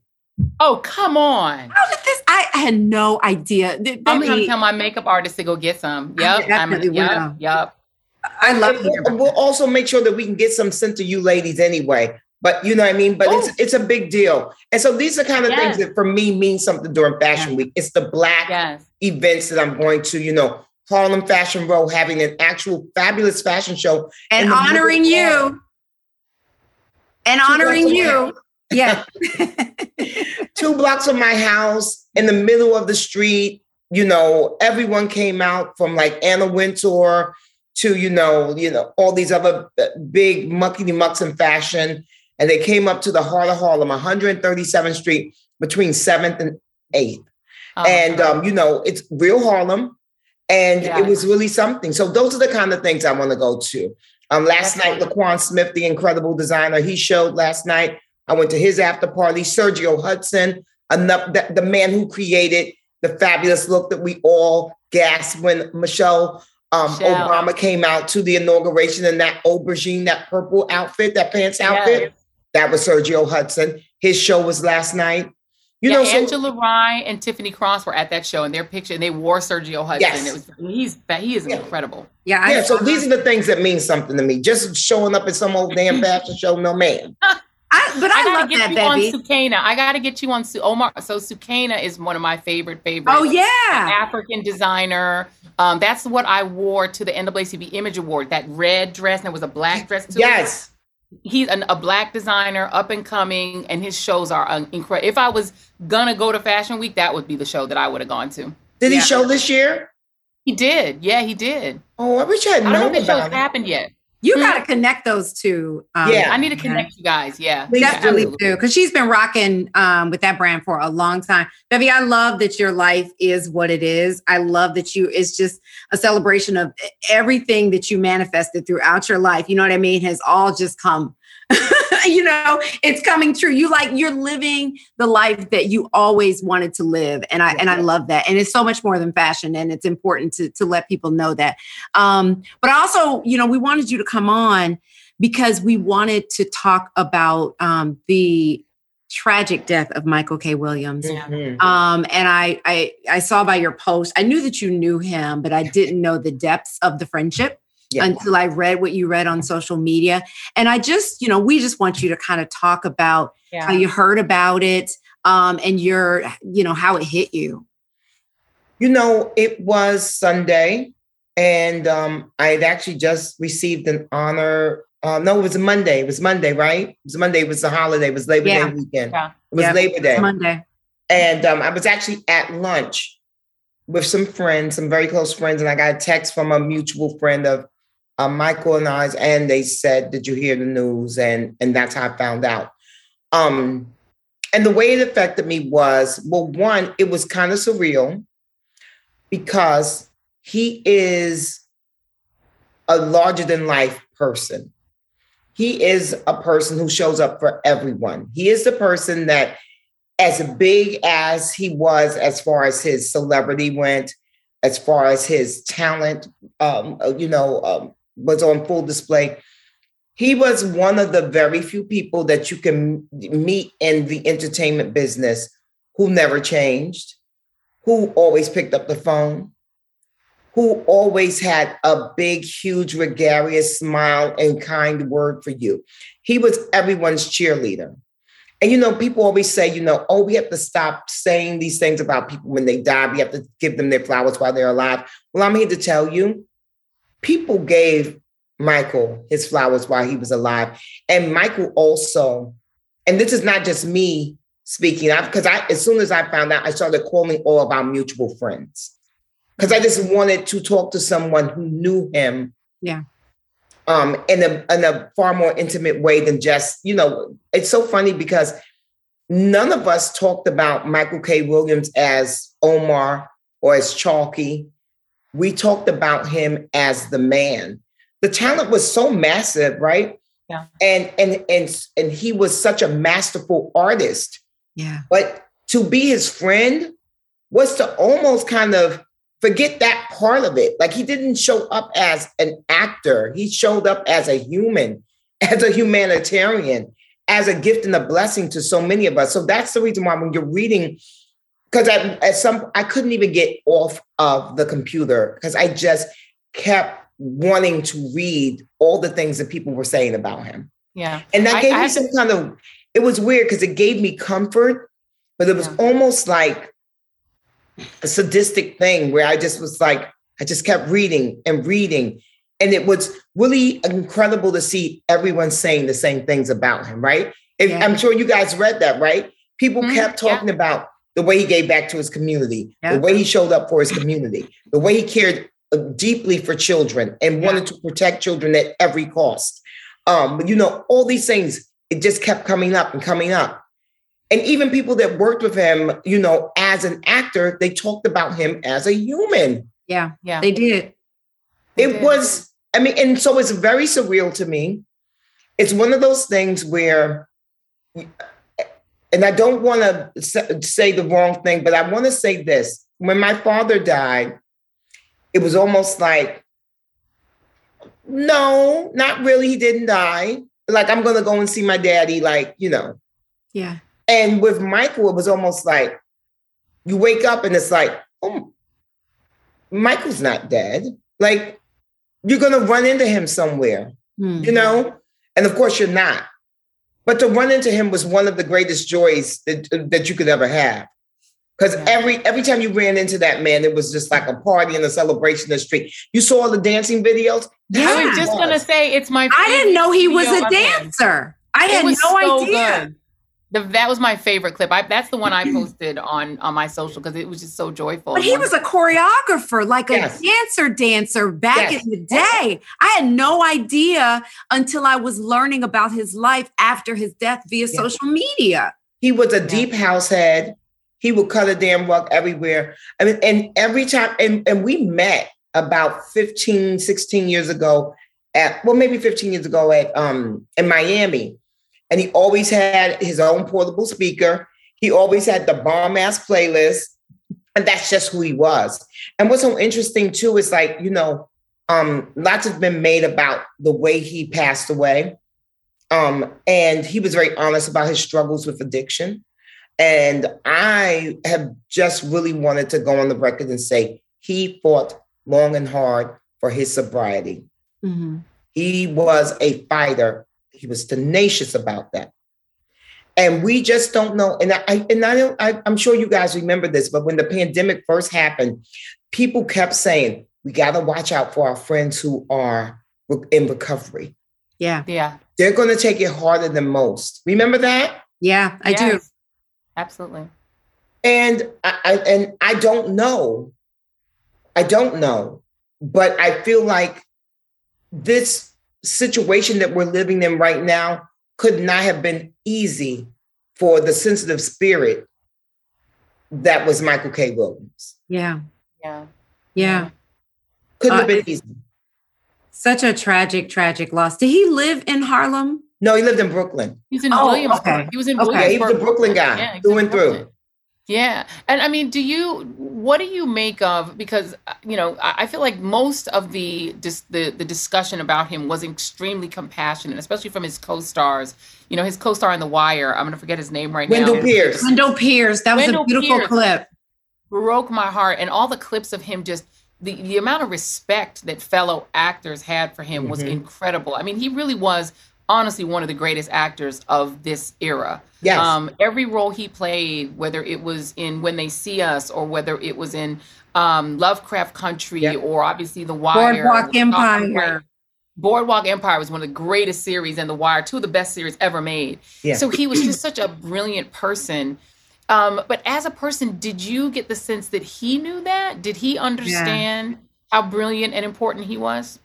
Oh, come on. How did this? I had no idea. I'm going to tell my makeup artist to go get some. Yep. I am yep, yep. I love it. We'll, we'll also make sure that we can get some sent to you ladies anyway. But you know what I mean? But it's oh. it's a big deal. And so these are kind of yes. things that for me mean something during Fashion yes. Week. It's the black yes. events that I'm going to, you know, Harlem Fashion Row having an actual fabulous fashion show. And honoring you. And honoring you. Yeah. Two blocks from my house in the middle of the street. You know, everyone came out from like Anna Wintour to you know you know all these other big muckety mucks in fashion, and they came up to the heart of Harlem, 137th Street, between 7th and 8th, oh, and um, you know it's real Harlem, and yeah. it was really something. So those are the kind of things I want to go to. Um, last That's night, LaQuan Smith, the incredible designer, he showed last night. I went to his after party. Sergio Hudson, enough the, the man who created the fabulous look that we all gasped when Michelle um, Obama came out to the inauguration in that aubergine, that purple outfit, that pants outfit. Yes. That was Sergio Hudson. His show was last night. You yeah, know, so, Angela Rye and Tiffany Cross were at that show, and their picture, and they wore Sergio Hudson. Yes. It was he's he is yeah. incredible. Yeah, yeah. so these are the things that mean something to me. Just showing up at some old damn fashion show, no man. I, but I, I get that, you baby. on Sukeina. I gotta get you on Su- Omar. So Sukeina is one of my favorite favorites. Oh yeah, African designer. Um, that's what I wore to the NAACP Image Award. That red dress, and it was a black dress too. Yes. He's an, a black designer, up and coming, and his shows are incredible. If I was gonna go to Fashion Week, that would be the show that I would have gone to. Did yeah. he show this year? He did. Yeah, he did. Oh, I wish I had known I don't know if the show's happened yet. You got to connect those two. Um, yeah, I need to connect you guys. Yeah, definitely do because she's been rocking um, with that brand for a long time. Bevy, I love that your life is what it is. I love that you. It's just a celebration of everything that you manifested throughout your life. You know what I mean? Has all just come you know, it's coming true. You like you're living the life that you always wanted to live. And I and I love that. And it's so much more than fashion. And it's important to, to let people know that. Um, but also, you know, we wanted you to come on because we wanted to talk about um, the tragic death of Michael K. Williams. Mm-hmm. Um, and I, I I saw by your post, I knew that you knew him, but I didn't know the depths of the friendship yeah. until I read what you read on social media. And I just, you know, we just want you to kind of talk about yeah. how you heard about it um, and your, you know, how it hit you. You know, it was Sunday, and um, I had actually just received an honor. Uh, no, it was a Monday. It was Monday, right? It was Monday. It was the holiday. It was Labor yeah. Day weekend. Yeah. It was. Labor Day. Monday. And um, I was actually at lunch with some friends, some very close friends, and I got a text from a mutual friend of uh, Michael and I, and they said, "Did you hear the news?" And and that's how I found out. Um, and the way it affected me was, well, one, it was kind of surreal because he is a larger than life person. He is a person who shows up for everyone. He is the person that, as big as he was, as far as his celebrity went, as far as his talent, um, you know, um, was on full display. He was one of the very few people that you can meet in the entertainment business who never changed, who always picked up the phone, who always had a big, huge, gregarious smile and kind word for you. He was everyone's cheerleader. And you know, people always say, you know, oh, we have to stop saying these things about people when they die. We have to give them their flowers while they're alive. Well, I'm here to tell you people gave Michael his flowers while he was alive. And Michael also, and this is not just me speaking, because I, as soon as I found out, I started calling all of our mutual friends because I just wanted to talk to someone who knew him. Yeah. Um, in a in a far more intimate way than just, you know, it's so funny because none of us talked about Michael K. Williams as Omar or as Chalky we talked about him as the man, the talent was so massive, right? Yeah. And and and and he was such a masterful artist. Yeah. But to be his friend was to almost kind of forget that part of it. Like he didn't show up as an actor. He showed up as a human, as a humanitarian, as a gift and a blessing to so many of us. So that's the reason why when you're reading, because at, at some I couldn't even get off of the computer because I just kept wanting to read all the things that people were saying about him. Yeah. And that I- gave I me some kind of, it was weird because it gave me comfort, but it was Yeah. almost like a sadistic thing where I just was like, I just kept reading and reading. And it was really incredible to see everyone saying the same things about him, right? Yeah. I'm sure you guys read that, right? People Mhm, kept yeah. talking about the way he gave back to his community, Yeah. the way he showed up for his community, the way he cared uh, deeply for children and Yeah. wanted to protect children at every cost. Um, but you know, all these things, it just kept coming up and coming up. And even people that worked with him, you know, as an actor, they talked about him as a human. Yeah. Yeah. They did. They It did. was, I mean, and so it's very surreal to me. It's one of those things where, and I don't want to say the wrong thing, but I want to say this. When my father died, it was almost like, no, not really. He didn't die. Like, I'm going to go and see my daddy, like, you know. Yeah. And with Michael, it was almost like you wake up and it's like, oh, Michael's not dead. Like, you're going to run into him somewhere, Hmm. you know? And of course, you're not. But to run into him was one of the greatest joys that, that you could ever have. Because Yeah. every every time you ran into that man, it was just like a party and a celebration in the street. You saw all the dancing videos. That's I Yeah. was just gonna say it's my. I didn't know he was a video him. dancer. I It had was no so idea. good. The, that was my favorite clip. I, that's the one I posted on on my social because it was just so joyful. But he was a choreographer, like a dancer dancer back Yes. in the day. I had no idea until I was learning about his life after his death via Yeah. social media. He was a deep house head. He would cut a damn rug everywhere. I mean, and every time, and, and we met about 15, 16 years ago at, well, maybe 15 years ago at um in Miami. And he always had his own portable speaker. He always had the bomb ass playlist. And that's just who he was. And what's so interesting too is like, you know, um, lots have been made about the way he passed away. Um, and he was very honest about his struggles with addiction. And I have just really wanted to go on the record and say he fought long and hard for his sobriety. Mm-hmm. He was a fighter. He was tenacious about that. And we just don't know. And I and I don't I, I'm sure you guys remember this, but when the pandemic first happened, people kept saying, we gotta watch out for our friends who are in recovery. Yeah. yeah. They're gonna take it harder than most. Remember that? Yeah, I do. Absolutely. And I, I and I don't know. I don't know, but I feel like this situation that we're living in right now could not have been easy for the sensitive spirit that was Michael K. Williams. Yeah. Yeah. Yeah. Couldn't Uh, have been easy. Such a tragic, tragic loss. Did he live in Harlem? No, he lived in Brooklyn. He was in Oh, Williamsburg. okay. He was in Okay. Williamsburg. Yeah, he was a Brooklyn guy, Yeah, he through in and through. Brooklyn. Yeah. And I mean, do you, what do you make of, because, uh, you know, I I feel like most of the, dis, the, the discussion about him was extremely compassionate, especially from his co-stars. You know, his co-star in The Wire, I'm going to forget his name right Wendell now. Wendell Pierce. Wendell Pierce. That was Wendell a beautiful Pierce. clip. broke my heart and all the clips of him just the, the amount of respect that fellow actors had for him was Mhm. incredible i mean he really was honestly one of the greatest actors of this era Yes. um, every role he played whether it was in when they see us or whether it was in um, lovecraft country Yeah. or obviously the wire Boardwalk Empire. Boardwalk Empire was one of the greatest series, and The Wire, two of the best series ever made. Yeah. So he was just such a brilliant person. Um, but as a person, did you get the sense that he knew that? Did he understand how brilliant and important he was?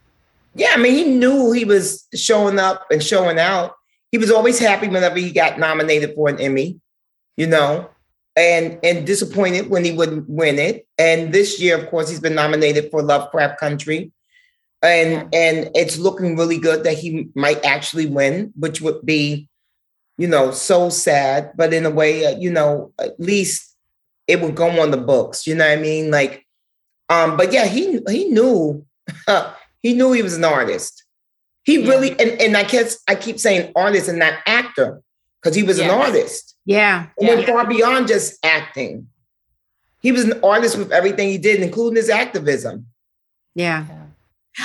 Yeah, I mean, he knew he was showing up and showing out. He was always happy whenever he got nominated for an Emmy, you know, and and disappointed when he wouldn't win it. And this year, of course, he's been nominated for Lovecraft Country. and and it's looking really good that he might actually win, which would be, you know, so sad. But in a way, uh, you know, at least it would go on the books. You know what I mean? Like, um, but yeah, he he knew he knew he was an artist. He yeah. really and and I guess I keep saying artist and not actor because he was an artist. Yeah, and yeah. went far beyond just acting. He was an artist with everything he did, including his activism. Yeah.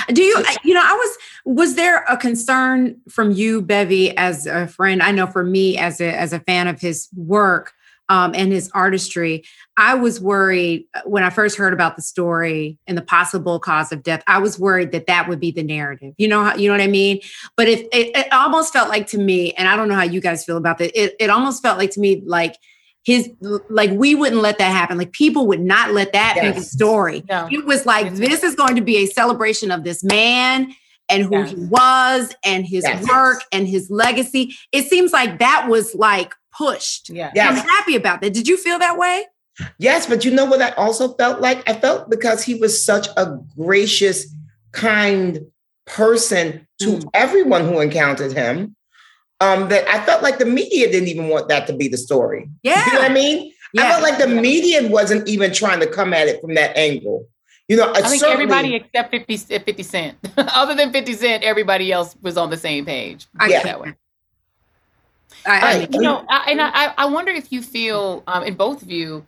Do you, you know, I was, was there a concern from you, Bevy, as a friend? I know for me, as a, as a fan of his work um, and his artistry, I was worried uh, when I first heard about the story and the possible cause of death. I was worried that that would be the narrative. You know, you know what I mean. But if it, it almost felt like to me, and I don't know how you guys feel about that, it, it almost felt like to me like his like we wouldn't let that happen like people would not let that yes. be the story no. it was like this is going to be a celebration of this man and who yes. he was and his work and his legacy it seems like that was like pushed yeah i'm happy about that did you feel that way yes but you know what i also felt like i felt because he was such a gracious kind person to mm. everyone who encountered him um, that I felt like the media didn't even want that to be the story. Yeah. You know what I mean? Yeah. I felt like the media wasn't even trying to come at it from that angle. You know, I think everybody except 50, 50 Cent, other than 50 Cent, everybody else was on the same page. I yeah. that way. I, I, you know, I, and I, I wonder if you feel, um, in both of you,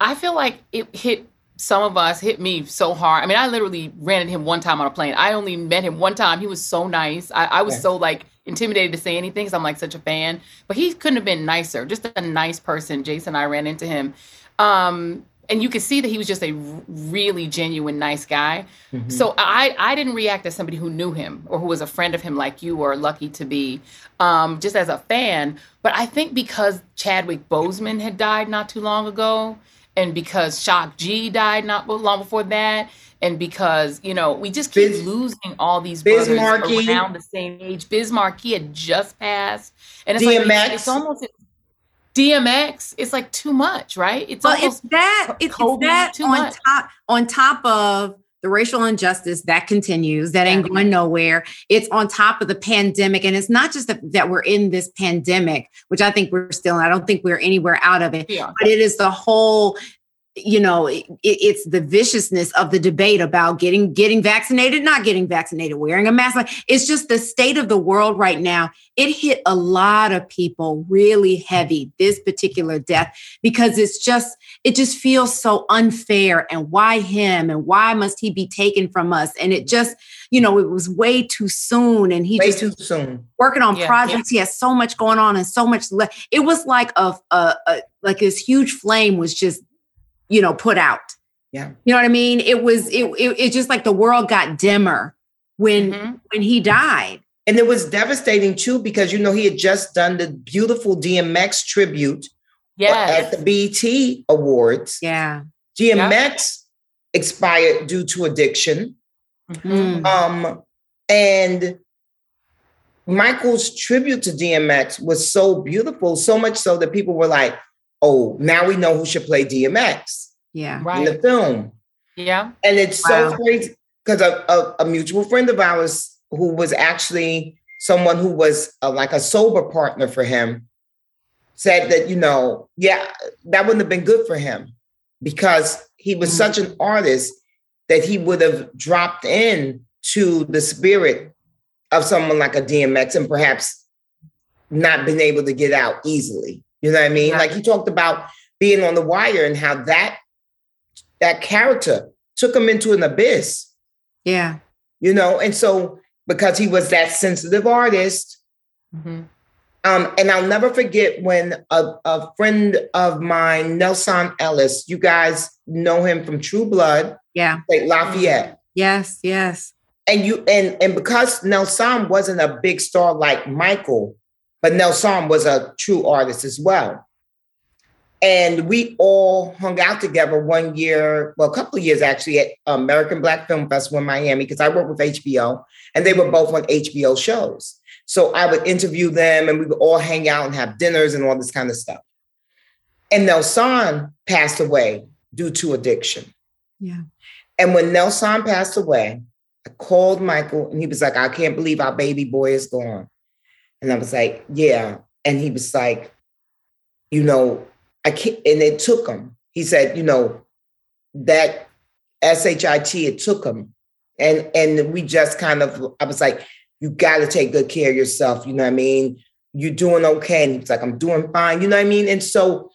I feel like it hit some of us, hit me so hard. I mean, I literally ran into him one time on a plane. I only met him one time. He was so nice. I, I was yeah. so like intimidated to say anything because I'm like such a fan. But he couldn't have been nicer. Just a nice person. Jason and I ran into him. Um, and you could see that he was just a really genuine nice guy. Mm-hmm. So I I didn't react as somebody who knew him or who was a friend of him like you were lucky to be, um, just as a fan. But I think because Chadwick Boseman had died not too long ago, and because Shock G died not long before that, and because you know we just keep Biz, losing all these brothers Markie. around the same age. Biz Markie had just passed, and it's DMX. like it's, almost DMX. It's like too much, right? It's well, it's that it's, it's that on much. top on top of the racial injustice that continues that ain't going nowhere it's on top of the pandemic and it's not just that, that we're in this pandemic which i think we're still i don't think we're anywhere out of it yeah. but it is the whole you know it, it's the viciousness of the debate about getting getting vaccinated not getting vaccinated wearing a mask it's just the state of the world right now. It hit a lot of people really heavy this particular death because it's just it just feels so unfair and why him and why must he be taken from us? And it just you know it was way too soon and he way just too soon. working on yeah, projects yeah. he has so much going on and so much le- it was like a, a, a like this huge flame was just you know, put out. Yeah. You know what I mean? It was it it, it just like the world got dimmer when mm-hmm. when he died. And it was devastating too because you know he had just done the beautiful DMX tribute yes. at the BET Awards. Yeah. DMX expired due to addiction. Mm-hmm. Um and Michael's tribute to DMX was so beautiful, so much so that people were like, oh, now we know who should play DMX. Yeah. Right. In the film. Yeah. And it's wow. so crazy because a, a, a, mutual friend of ours who was actually someone who was a, like a sober partner for him said that, you know, yeah, that wouldn't have been good for him because he was mm-hmm. such an artist that he would have dropped in to the spirit of someone like a DMX and perhaps not been able to get out easily. You know what I mean? Yeah. Like he talked about being on the wire and how that that character took him into an abyss. Yeah. You know, and so because he was that sensitive artist. Mm-hmm. Um, and I'll never forget when a, a friend of mine, Nelsan Ellis, you guys know him from True Blood. Yeah. Like Lafayette. Yes, yes. And you and and because Nelsan wasn't a big star like Michael, but Nelsan was a true artist as well. And we all hung out together one year, well, a couple of years actually, at American Black Film Festival in Miami, because I work with HBO and they were both on HBO shows. So I would interview them and we would all hang out and have dinners and all this kind of stuff. And Nelsan passed away due to addiction. Yeah. And when Nelsan passed away, I called Michael and he was like, I can't believe our baby boy is gone. And I was like, yeah. And he was like, you know, I can't, and it took him. He said, you know, that SHIT, it took him. And and we just kind of, I was like, you gotta take good care of yourself. You know what I mean? You're doing okay. And he was like, I'm doing fine. You know what I mean? And so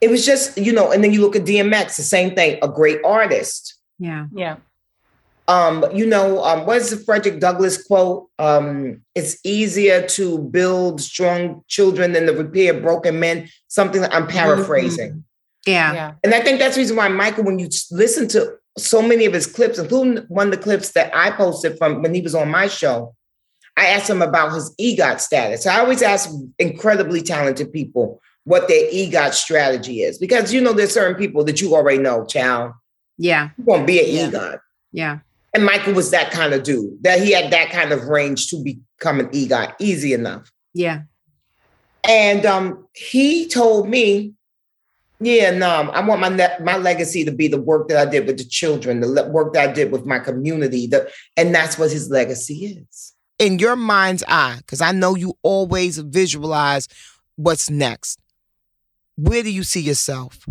it was just, you know, and then you look at DMX, the same thing, a great artist. Yeah. Yeah. Um, you know, um, what is the Frederick Douglass quote? Um, it's easier to build strong children than to repair broken men. Something that I'm paraphrasing. Mm-hmm. Yeah. Yeah. And I think that's the reason why Michael, when you listen to so many of his clips, including one of the clips that I posted from when he was on my show, I asked him about his EGOT status. I always ask incredibly talented people what their EGOT strategy is because you know there's certain people that you already know, child. Yeah. You're gonna be an Yeah. EGOT. Yeah. And Michael was that kind of dude, that he had that kind of range to become an EGOT, easy enough. Yeah. And um, he told me, yeah, no, I want my ne- my legacy to be the work that I did with the children, the le- work that I did with my community, the, and that's what his legacy is. In your mind's eye, because I know you always visualize what's next. Where do you see yourself?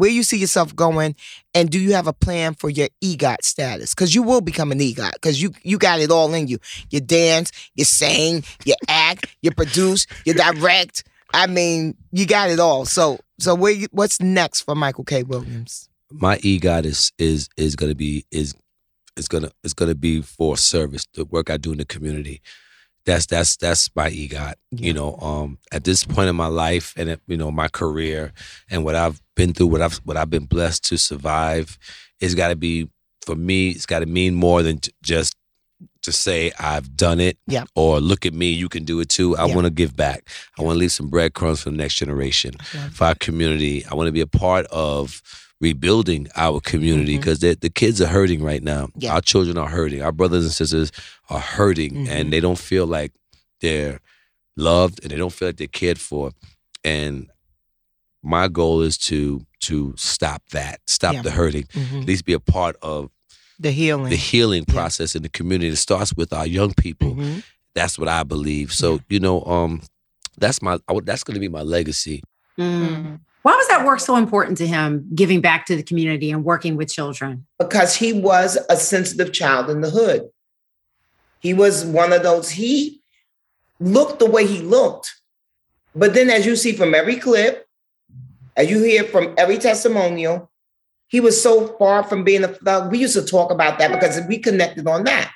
Where you see yourself going, and do you have a plan for your EGOT status? Because you will become an EGOT, because you you got it all in you. You dance, you sing, you act, you produce, you direct. I mean, you got it all. So so where you, what's next for Michael K. Williams? my EGOT is is is gonna be is is gonna is gonna be for service, the work I do in the community. That's that's that's my EGOT. You know, um, at this point in my life and at, you know my career and what I've been through, what I've what I've been blessed to survive, it's got to be for me. It's got to mean more than j- just to say I've done it. Yeah. Or look at me, you can do it too. I Yeah. want to give back. I want to leave some breadcrumbs for the next generation, for our community. I want to be a part of rebuilding our community Mhm. because the the kids are hurting right now. Yeah. Our children are hurting. Our brothers and sisters are hurting, Mhm. and they don't feel like they're loved and they don't feel like they're cared for. And my goal is to to stop that, stop Yeah. the hurting, at least be a part of The healing. the healing Yeah. process in the community. It starts with our young people. Mhm. That's what I believe. So Yeah. you know, um, that's my that's going to be my legacy. Mm. Why was that work so important to him, giving back to the community and working with children? because he was a sensitive child in the hood. He was one of those, he looked the way he looked. But then, as you see from every clip, as you hear from every testimonial, he was so far from being a thug. We used to talk about that because we connected on that.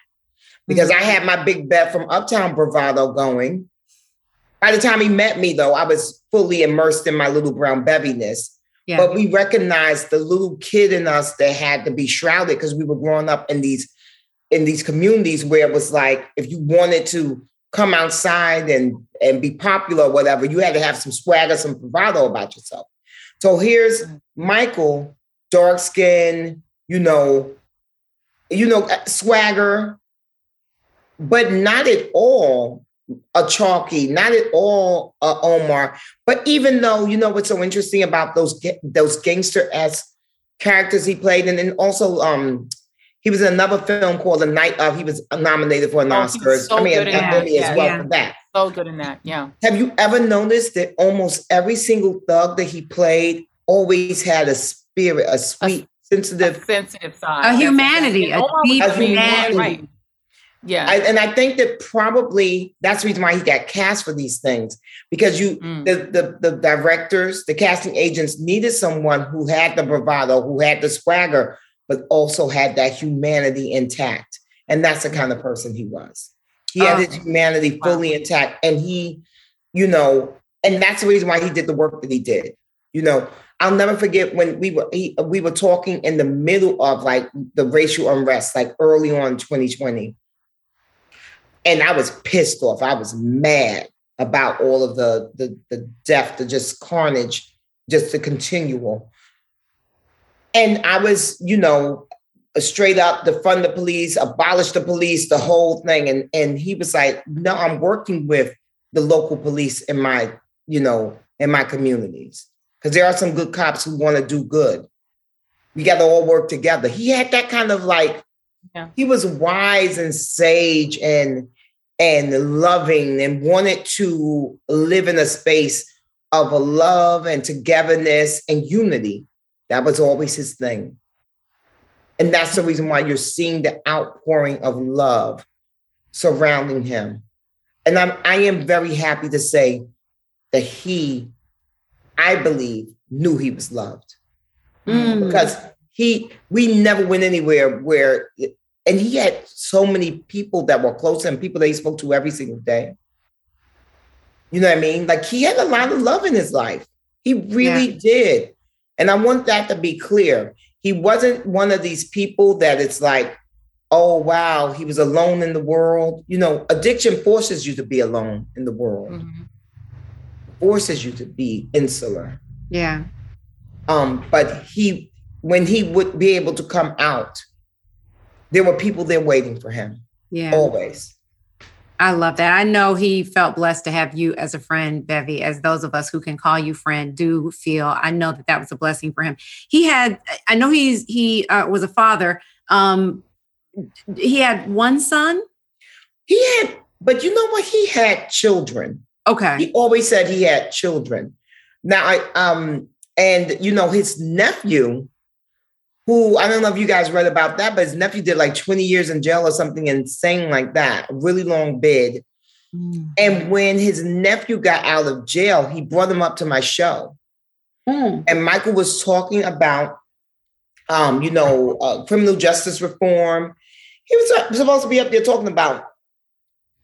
Because mm-hmm. I had my big bet from Uptown Bravado going. By the time he met me, though, I was fully immersed in my little brown beviness. Yeah. But we recognized the little kid in us that had to be shrouded because we were growing up in these in these communities where it was like if you wanted to come outside and and be popular or whatever, you had to have some swagger, some bravado about yourself. So here's Michael, dark skin, you know, you know, uh, swagger, but not at all a chalky, not at all a Omar. But even though you know what's so interesting about those those gangster esque characters he played, and then also um he was in another film called The Night of. He was nominated for an Oh, Oscar. so I mean, good in an that. Emmy as Yeah, well yeah. for that. So good in that. Yeah. Have you ever noticed that almost every single thug that he played always had a spirit, a sweet, A sensitive. sensitive side. A humanity, exactly- a Omar deep the main one, humanity. Right. Yeah. I, and I think that probably that's the reason why he got cast for these things because you Mm. the, the the directors, the casting agents needed someone who had the bravado, who had the swagger, but also had that humanity intact. And that's the kind of person he was. He had Oh. his humanity fully intact. And he, you know, and that's the reason why he did the work that he did. You know, I'll never forget when we were he, we were talking in the middle of like the racial unrest, like early on 2020. And I was pissed off. I was mad about all of the the the death, the just carnage, just the continual. And I was, you know, straight up defund the police, abolish the police, the whole thing. And and he was like, no, I'm working with the local police in my, you know, in my communities. Because there are some good cops who want to do good. We got to all work together. He had that kind of like Yeah. he was wise and sage and and loving and wanted to live in a space of a love and togetherness and unity. That was always his thing. And that's the reason why you're seeing the outpouring of love surrounding him. And I'm, I am very happy to say that he, I believe, knew he was loved Mm. because he, we never went anywhere where, and he had so many people that were close to him, people that he spoke to every single day. You know what I mean? Like he had a lot of love in his life. He really did. And I want that to be clear. He wasn't one of these people that it's like, oh, wow, he was alone in the world. You know, addiction forces you to be alone in the world, Mhm. forces you to be insular. Yeah. Um, but he, when he would be able to come out, there were people there waiting for him Yeah. always. I love that. I know he felt blessed to have you as a friend, Bevy, as those of us who can call you friend do feel. I know that that was a blessing for him. He had, I know he's, he uh, was a father. Um, he had one son. He had, but you know what? He had children. Okay. He always said he had children. Now, I, um, and you know, his nephew, who I don't know if you guys read about that, but his nephew did like 20 years in jail or something insane like that, a really long bid. Mm. And when his nephew got out of jail, he brought him up to my show. Mm. And Michael was talking about, um, you know, uh, criminal justice reform. He was uh, supposed to be up there talking about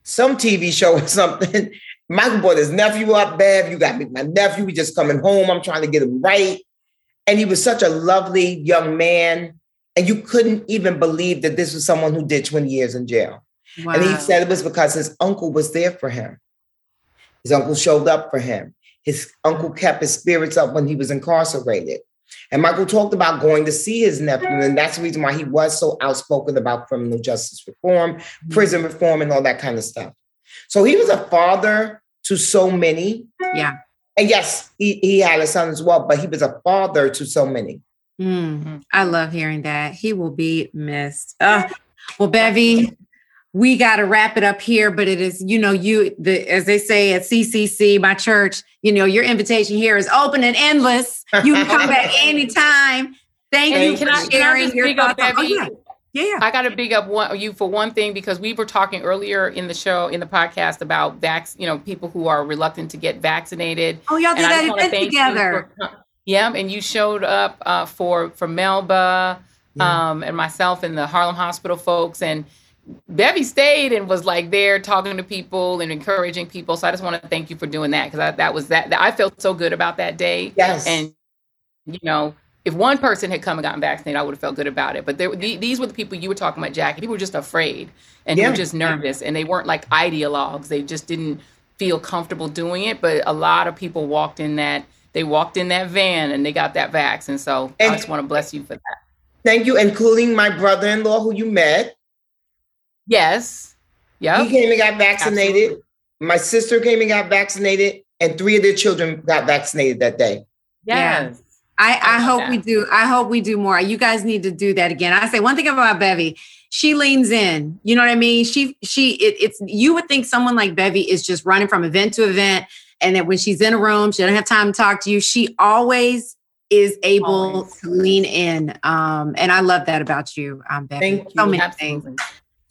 some TV show or something. Michael brought his nephew up, Bev. You got me, my nephew. We just coming home. I'm trying to get him right. And he was such a lovely young man. And you couldn't even believe that this was someone who did 20 years in jail. Wow. And he said it was because his uncle was there for him. His uncle showed up for him. His uncle kept his spirits up when he was incarcerated. And Michael talked about going to see his nephew, and that's the reason why he was so outspoken about criminal justice reform, mm. prison reform, and all that kind of stuff. So he was a father to so many. Yeah. And yes, he, he had a son as well, but he was a father to so many. Mm, I love hearing that. He will be missed. Uh, well, Bevy, we got to wrap it up here, but it is, you know, you, the, as they say at CCC, my church, you know, your invitation here is open and endless. You can come back anytime. Thank And you can for I, can I sharing just your big thoughts. on- Bevy? Oh, yeah. Yeah. I got to big up one, you for one thing because we were talking earlier in the show in the podcast about vax, you know, people who are reluctant to get vaccinated. Oh, y'all did that event together. for- yeah, and you showed up uh, for for Melba Yeah. um, and myself and the Harlem Hospital folks, and Bevy stayed and was like there talking to people and encouraging people. So I just want to thank you for doing that because that was that, that I felt so good about that day. Yes. And you know, if one person had come and gotten vaccinated, I would have felt good about it. But there, the, these were the people you were talking about, Jackie. People were just afraid and they Yeah. were just nervous, and they weren't like ideologues. They just didn't feel comfortable doing it. But a lot of people walked in that. They walked in that van and they got that vax. And so I just want to bless you for that. Thank you, including my brother-in-law who you met. Yes. Yeah. He came and got vaccinated. Absolutely. My sister came and got vaccinated, and three of their children got vaccinated that day. Yeah. Yes. I, I love hope that. we do. I hope we do more. You guys need to do that again. I say one thing about Bevy. She leans in. You know what I mean? She she it, it's you would think someone like Bevy is just running from event to event, and that when she's in a room, she doesn't have time to talk to you. She always is able Always. to lean in. Um, and I love that about you, um, Bevy. Thank So you. many Absolutely. things.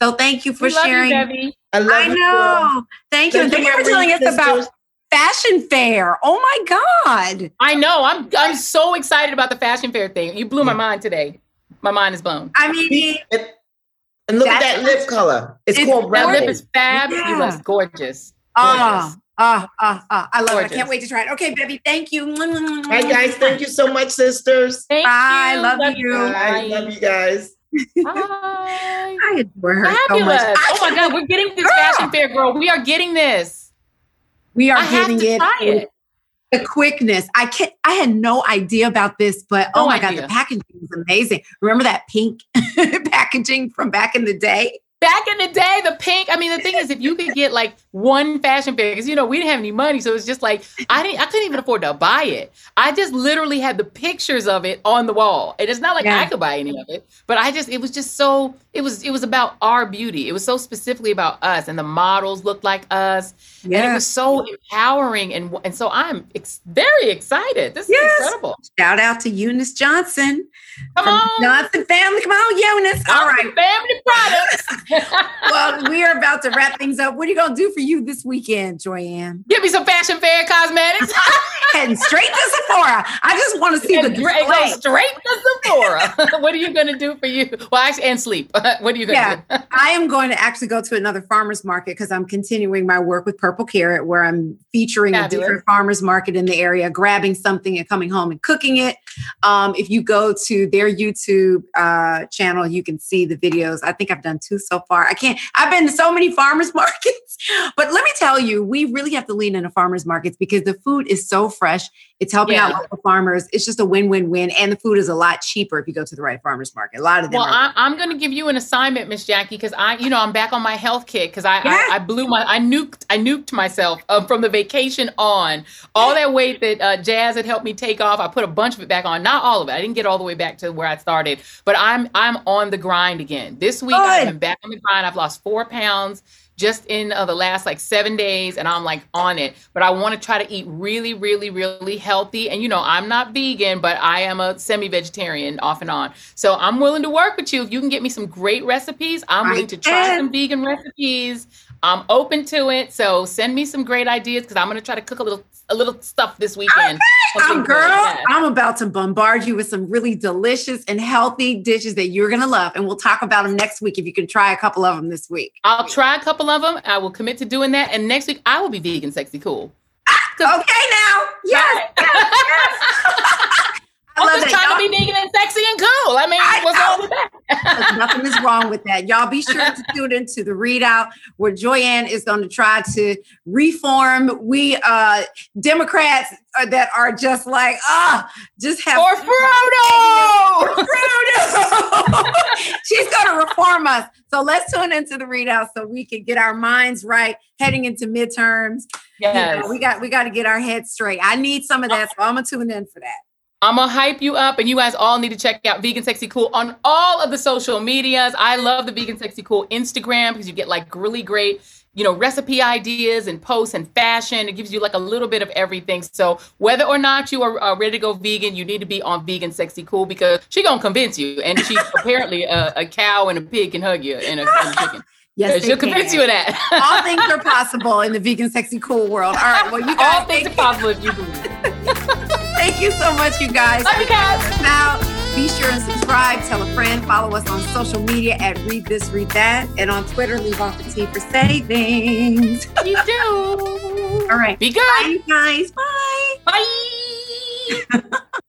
So thank you for We love sharing. you, Bevy. I love I you, girl. know. Thank you. And thank you for telling us about fashion fair. Oh my God. I know. I'm I'm so excited about the fashion fair thing. You blew my mind today. My mind is blown. I mean, And, and look at that lip color. It's, It's called That Rebel. lip is fabulous, Yeah. gorgeous. ah, ah, ah, ah. I love it. I can't wait to try it. Okay, Bevy, thank you. Hi, guys. Thank you so much, sisters. Thank Bye. you. Love you. I Love you guys. Bye. I adore her so Fabulous. much. Oh my God, we're getting this Girl. fashion fair, girl. We are getting this. We are I have getting to it. try it. The quickness. I can't. I had no idea about this, but oh No my god, the packaging is amazing. Remember that pink packaging from back in the day? Back in the day, the pink. I mean, the thing is, if you could get like one fashion fair, because you know we didn't have any money, so it's just like I didn't, I couldn't even afford to buy it. I just literally had the pictures of it on the wall, and it's not like Yeah. I could buy any of it, but I just, it was just so it was it was about our beauty. It was so specifically about us, and the models looked like us, and it was so empowering. And and so I'm ex- very excited. This is incredible. Shout out to Eunice Johnson. Come on, Johnson family. Come on, Eunice. All right, family products. well, we are about to wrap things up. What are you gonna do for you this weekend, Joy-Ann? Give me some fashion fair cosmetics. and straight to Sephora. I just want to see and the display. Go straight to Sephora. what are you going to do for you? Well, actually, and sleep. what are you to yeah. I am going to actually go to another farmer's market because I'm continuing my work with Purple Carrot, where I'm featuring Fabulous. a different farmer's market in the area, grabbing something and coming home and cooking it. Um, if you go to their YouTube uh, channel, you can see the videos. I think I've done two so far. I can't, I've been to so many farmers markets, but let me tell you, we really have to lean into farmers markets because the food is so fresh. It's helping yeah. out local farmers. It's just a win-win-win, and the food is a lot cheaper if you go to the right farmers market. A lot of them. Well, I, am going to give you an assignment, Miss Jackie, because I, you know, I'm back on my health kick because I, yeah. I, I, blew my, I nuked, I nuked myself uh, from the vacation on. All that weight that uh, Jazz had helped me take off, I put a bunch of it back on. Not all of it. I didn't get all the way back to where I started, but I'm, I'm on the grind again. This week, Good. I'm back on the grind. I've lost four pounds just in uh, the last like seven days and I'm like on it. But I want to try to eat really, really, really healthy. And you know, I'm not vegan, but I am a semi vegetarian off and on. So I'm willing to work with you. If you can get me some great recipes, I'm willing to try some vegan recipes. I'm open to it. So send me some great ideas because I'm going to try to cook a little a little stuff this weekend. Okay. girl, I'm about to bombard you with some really delicious and healthy dishes that you're going to love. And we'll talk about them next week if you can try a couple of them this week. I'll try a couple of them. I will commit to doing that. And next week, I will be vegan, sexy, cool. Ah, okay, now. Yes. yes, yes. I'm just trying to be vegan and sexy and cool. I mean, I, what's wrong with that? nothing is wrong with that. Y'all be sure to tune into the ReidOut where Joy-Ann is going to try to reform. We uh Democrats uh, that are just like, ah, oh, just have for Frodo. Frodo. She's going to reform us. So let's tune into the ReidOut so we can get our minds right heading into midterms. Yes. You know, we got we got to get our heads straight. I need some of that, so I'm gonna tune in for that. I'm gonna hype you up, and you guys all need to check out Vegan Sexy Cool on all of the social medias. I love the Vegan Sexy Cool Instagram because you get like really great, you know, recipe ideas and posts and fashion. It gives you like a little bit of everything. So whether or not you are, are ready to go vegan, you need to be on Vegan Sexy Cool because she gonna convince you, and she apparently a, a, cow and a pig can hug you and a, and a chicken. Yes, uh, she'll convince you of that. all things are possible in the vegan sexy cool world. All right, well, you guys all things are possible if you believe. Thank you so much, you guys. Love you guys. Now, be sure and subscribe, tell a friend, follow us on social media at Reid This, Reid That, and on Twitter, leave off the T for savings. You do. All right. Be good. Bye, guys. Bye. Bye.